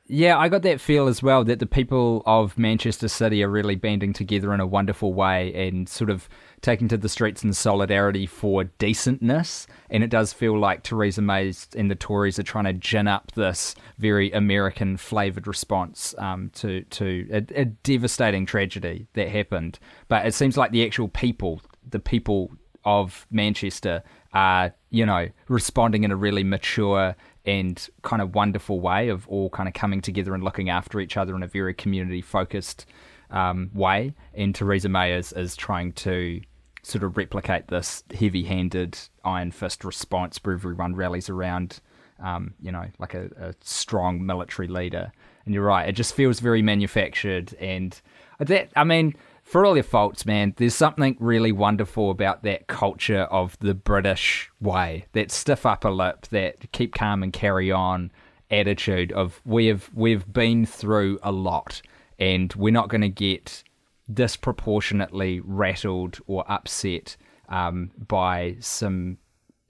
Yeah, I got that feel as well that the people of Manchester City are really banding together in a wonderful way and sort of taking to the streets in solidarity for decentness. And it does feel like Theresa May and the Tories are trying to gin up this very American flavoured response um, to to a, a devastating tragedy that happened. But it seems like the actual people, the people of Manchester, are you know responding in a really mature and kind of wonderful way of all kind of coming together and looking after each other in a very community focused um, way. And Theresa May is, is trying to sort of replicate this heavy handed iron fist response where everyone rallies around, um, you know, like a, a strong military leader. And you're right, it just feels very manufactured. And that, I mean, for all your faults, man, there's something really wonderful about that culture of the British way, that stiff upper lip, that keep calm and carry on attitude of we've we've been through a lot, and we're not going to get disproportionately rattled or upset um, by some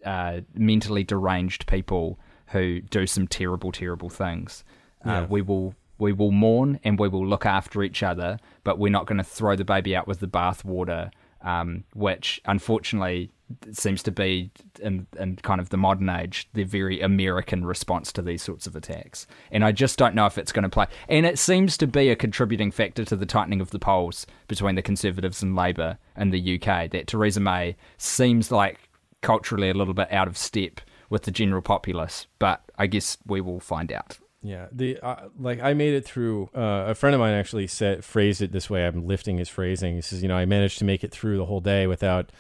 uh, mentally deranged people who do some terrible, terrible things. Yeah. Uh, we will we will mourn and we will look after each other, but we're not going to throw the baby out with the bathwater, um, which unfortunately seems to be in, in kind of the modern age the very American response to these sorts of attacks. And I just don't know if it's going to play. And it seems to be a contributing factor to the tightening of the polls between the Conservatives and Labour in the UK. That Theresa May seems like culturally a little bit out of step with the general populace, but I guess we will find out. Yeah, the uh, like I made it through. Uh, a friend of mine actually said phrased it this way. I'm lifting his phrasing. He says, you know, I managed to make it through the whole day without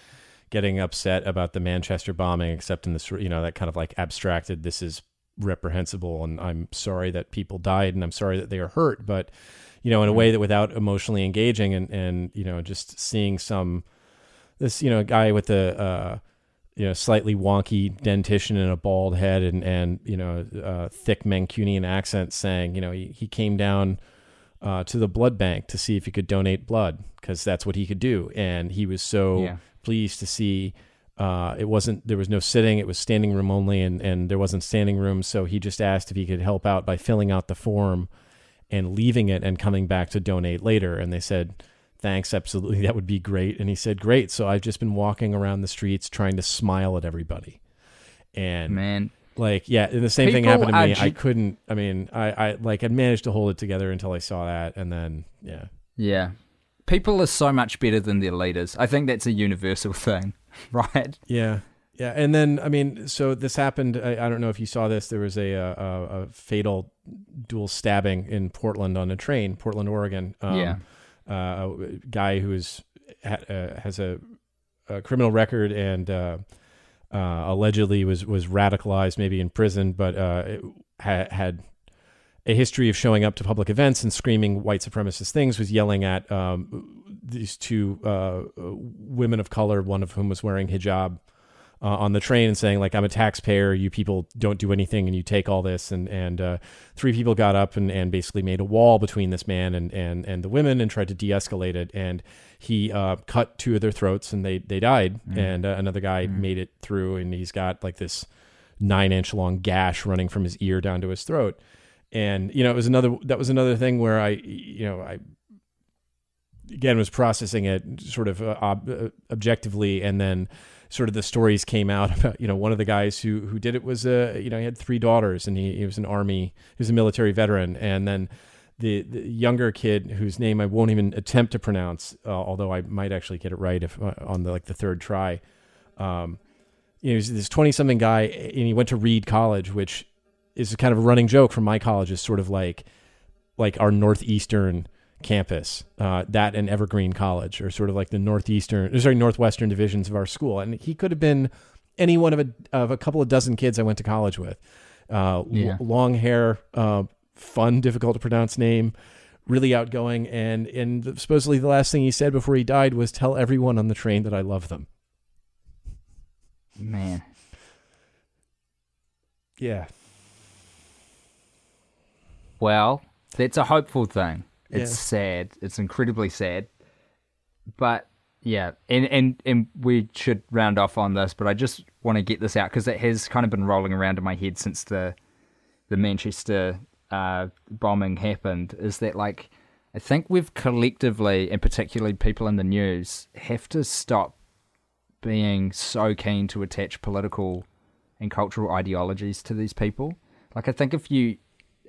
getting upset about the Manchester bombing, except in this, you know, that kind of like abstracted. This is reprehensible, and I'm sorry that people died, and I'm sorry that they are hurt. But you know, in a way that without emotionally engaging and and you know, just seeing some this you know guy with the uh, you know slightly wonky dentition and a bald head and and you know uh, thick Mancunian accent saying you know he, he came down uh, to the blood bank to see if he could donate blood because that's what he could do. And he was so Yeah. pleased to see uh, it wasn't there was no sitting it was standing room only and and there wasn't standing room. So he just asked if he could help out by filling out the form and leaving it and coming back to donate later. And they said thanks absolutely that would be great and he said great so i've just been walking around the streets trying to smile at everybody and Man, like yeah and the same thing happened to me ge- i couldn't i mean i i like i managed to hold it together until i saw that and then yeah Yeah. People are so much better than their leaders. I think that's a universal thing, right? yeah yeah and then i mean so this happened i, I don't know if you saw this there was a, a, a a fatal dual stabbing in portland on a train portland oregon um, Yeah. Uh, a guy who is ha, uh, has a, a criminal record and uh, uh, allegedly was was radicalized, maybe in prison, but ha- had a history of showing up to public events and screaming white supremacist things. Was yelling at um, these two uh, women of color, one of whom was wearing hijab. Uh, on the train and saying like I'm a taxpayer, you people don't do anything, and you take all this, and and uh, three people got up and, and basically made a wall between this man and, and, and the women and tried to de-escalate it, and he uh, cut two of their throats and they they died, and uh, another guy made it through, and he's got like this nine inch long gash running from his ear down to his throat, and you know it was another that was another thing where I you know I again was processing it sort of uh, ob- uh, objectively. And then sort of the stories came out about you know one of the guys who who did it was a you know he had three daughters and he, he was an army he was a military veteran. And then the, the younger kid whose name I won't even attempt to pronounce uh, although I might actually get it right if uh, on the like the third try. Um you know he's this 20 something guy and he went to Reed College which is kind of a running joke from my college is sort of like like our northeastern campus, uh, that and Evergreen College, or sort of like the northeastern, sorry, northwestern divisions of our school. And he could have been any one of a of a couple of dozen kids I went to college with. Uh, l- long hair, uh, fun, difficult to pronounce name, really outgoing, and and supposedly the last thing he said before he died was tell everyone on the train that I love them. Man. Yeah. Well, that's a hopeful thing. It's Yeah. sad. It's incredibly sad. But yeah, and and and we should round off on this. But I just want to get this out because it has kind of been rolling around in my head since the the Manchester uh, bombing happened. Is that like I think we've collectively, and particularly people in the news, have to stop being so keen to attach political and cultural ideologies to these people. Like I think if you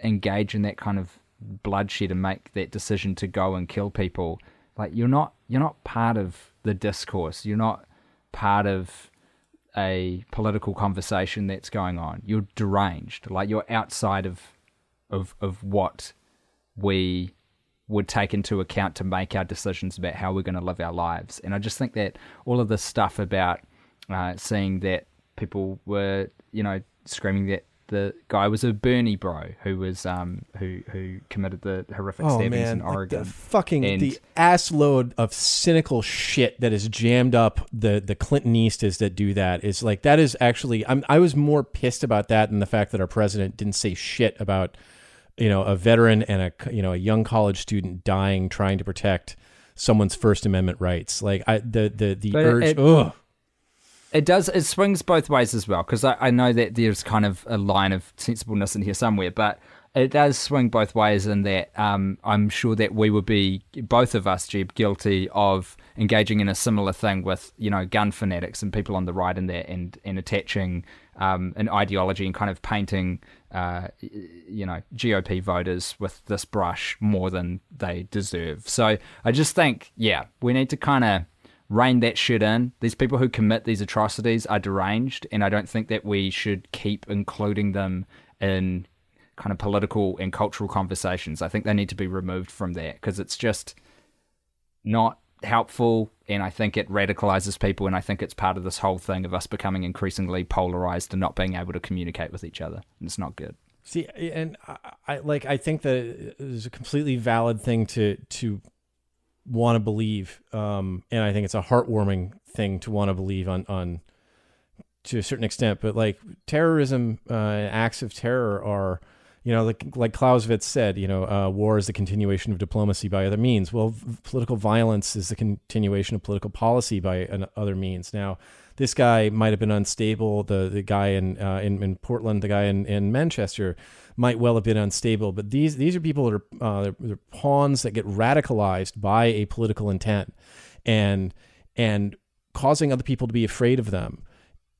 engage in that kind of bloodshed and make that decision to go and kill people, like you're not you're not part of the discourse. You're not part of a political conversation that's going on. You're deranged. Like you're outside of of of what we would take into account to make our decisions about how we're going to live our lives. And I just think that all of this stuff about uh, seeing that people were, you know, screaming that the guy was a Bernie bro who was um who who committed the horrific Oh stabbings man, in like Oregon. the fucking And- the ass load of cynical shit that is jammed up the the Clintonistas that do that is like that is actually I'm I was more pissed about that than the fact that our president didn't say shit about you know a veteran and a you know a young college student dying trying to protect someone's First Amendment rights. Like I the the the But urge. it- ugh. It does. It swings both ways as well because I, I know that there's kind of a line of sensibleness in here somewhere, but it does swing both ways in that um, I'm sure that we would be both of us, Jeb, guilty of engaging in a similar thing with you know gun fanatics and people on the right in there and and attaching um, an ideology and kind of painting uh, you know GOP voters with this brush more than they deserve. So I just think yeah we need to kind of rein that shit in. These people who commit these atrocities are deranged, and I don't think that we should keep including them in kind of political and cultural conversations. I think they need to be removed from that because it's just not helpful, and I think it radicalizes people, and I think it's part of this whole thing of us becoming increasingly polarized and not being able to communicate with each other. And it's not good. See, and I, I like I think that is a completely valid thing to to want to believe, um, and I think it's a heartwarming thing to want to believe on on to a certain extent. But like terrorism, uh, acts of terror are, you know, like like Clausewitz said, you know, uh, war is the continuation of diplomacy by other means. Well, v- political violence is the continuation of political policy by an, other means. Now, this guy might have been unstable. The the guy in uh, in, in Portland, the guy in, in Manchester, might well have been unstable. But these these are people that are uh, they're, they're pawns that get radicalized by a political intent, and and causing other people to be afraid of them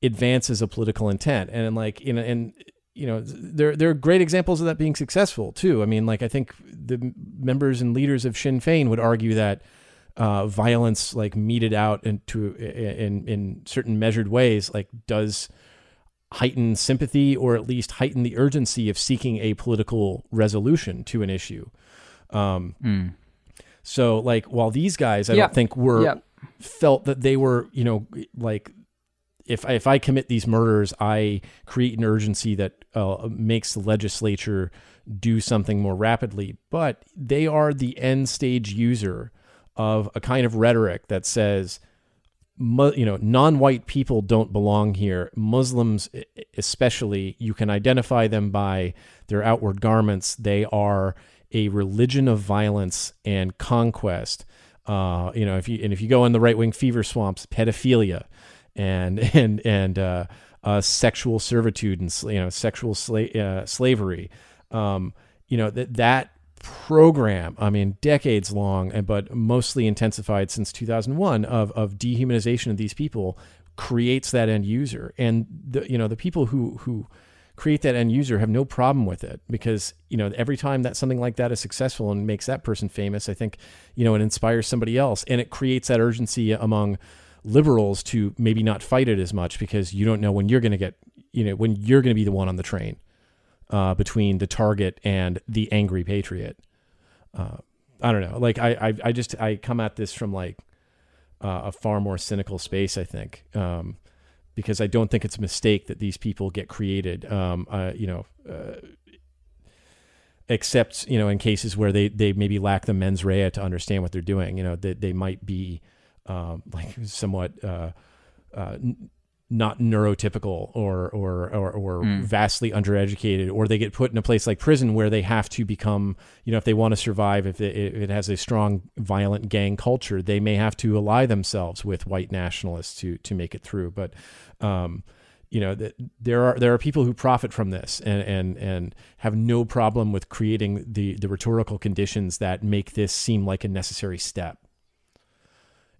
advances a political intent. And like you know and you know there there are great examples of that being successful too. I mean, like I think the members and leaders of Sinn Féin would argue that uh, violence, like meted out into in in certain measured ways, like does heighten sympathy or at least heighten the urgency of seeking a political resolution to an issue. Um, So, like, while these guys, I Yeah. don't think were Yeah. felt that they were, you know, like if I, if I commit these murders, I create an urgency that uh, makes the legislature do something more rapidly. But they are the end stage user of a kind of rhetoric that says, you know, non-white people don't belong here. Muslims, especially, you can identify them by their outward garments. They are a religion of violence and conquest. Uh, you know, if you and if you go in the right wing fever swamps, pedophilia, and and and uh, uh, sexual servitude and you know sexual sla- uh, slavery. Um, you know that that program. I mean, decades long, and but mostly intensified since 2001 of of dehumanization of these people creates that end user, and the you know the people who who create that end user have no problem with it because you know every time that something like that is successful and makes that person famous i think you know it inspires somebody else and it creates that urgency among liberals to maybe not fight it as much because you don't know when you're going to get you know when you're going to be the one on the train uh, between the target and the angry patriot uh, i don't know like I, I i just i come at this from like uh, a far more cynical space i think um, because I don't think it's a mistake that these people get created. Um, uh, you know, uh, except you know in cases where they they maybe lack the mens rea to understand what they're doing. You know, that they, might be um, like somewhat uh, uh, not neurotypical or or or, or Mm. vastly undereducated, or they get put in a place like prison where they have to become, you know, if they want to survive, if it, if it has a strong violent gang culture, they may have to ally themselves with white nationalists to to make it through. But um, you know, th- there are there are people who profit from this and and and have no problem with creating the the rhetorical conditions that make this seem like a necessary step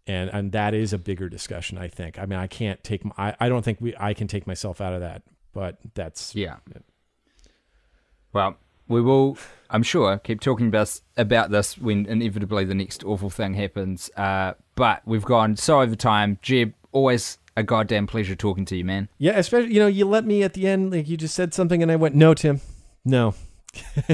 and and that is a bigger discussion i think i mean i can't take I I don't think we i can take myself out of that but that's Yeah. Well, we will, I'm sure, keep talking about, about this when inevitably the next awful thing happens. Uh, but we've gone so over time. Jeb, always a goddamn pleasure talking to you, man. yeah especially you know you let me at the end like you just said something and i went no tim no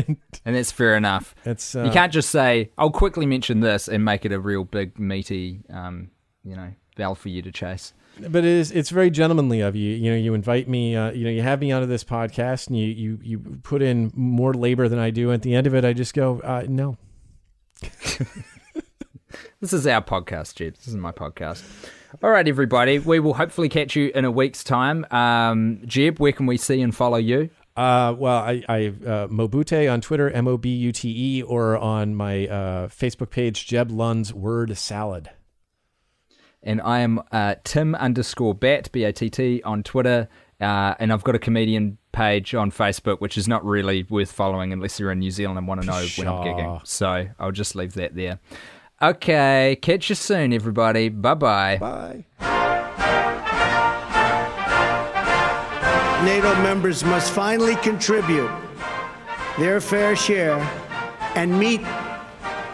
And that's fair enough. it's uh, you can't just say, I'll quickly mention this and make it a real big, meaty, um, you know, bell for you to chase. but it is it's very gentlemanly of you you know you invite me uh, you know you have me onto this podcast and you you you put in more labor than i do at the end of it i just go uh, no This is our podcast, Jeb. This is my podcast. All right, everybody. We will hopefully catch you in a week's time. Um, Jeb, where can we see and follow you? Uh, well, I, I uh, Mobute on Twitter, M O B U T E, or on my uh, Facebook page, Jeb Lund's Word Salad. And I am uh, Tim underscore Batt, B A T T, on Twitter. Uh, and I've got a comedian page on Facebook, which is not really worth following unless you're in New Zealand and want to know when I'm gigging. So I'll just leave that there. Okay, catch you soon, everybody. Bye-bye. bye. NATO members must finally contribute their fair share and meet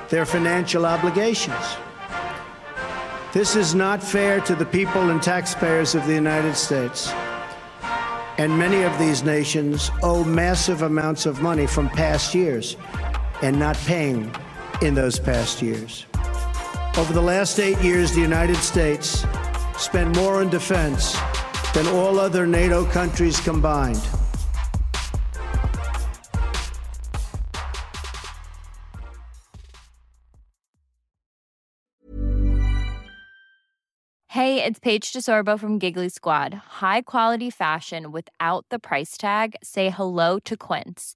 their financial obligations. This is not fair to the people and taxpayers of the United States. And many of these nations owe massive amounts of money from past years and not paying in those past years. Over the last eight years, the United States spent more on defense than all other NATO countries combined. Hey, it's Paige DeSorbo from Giggly Squad. High quality fashion without the price tag. Say hello to Quince.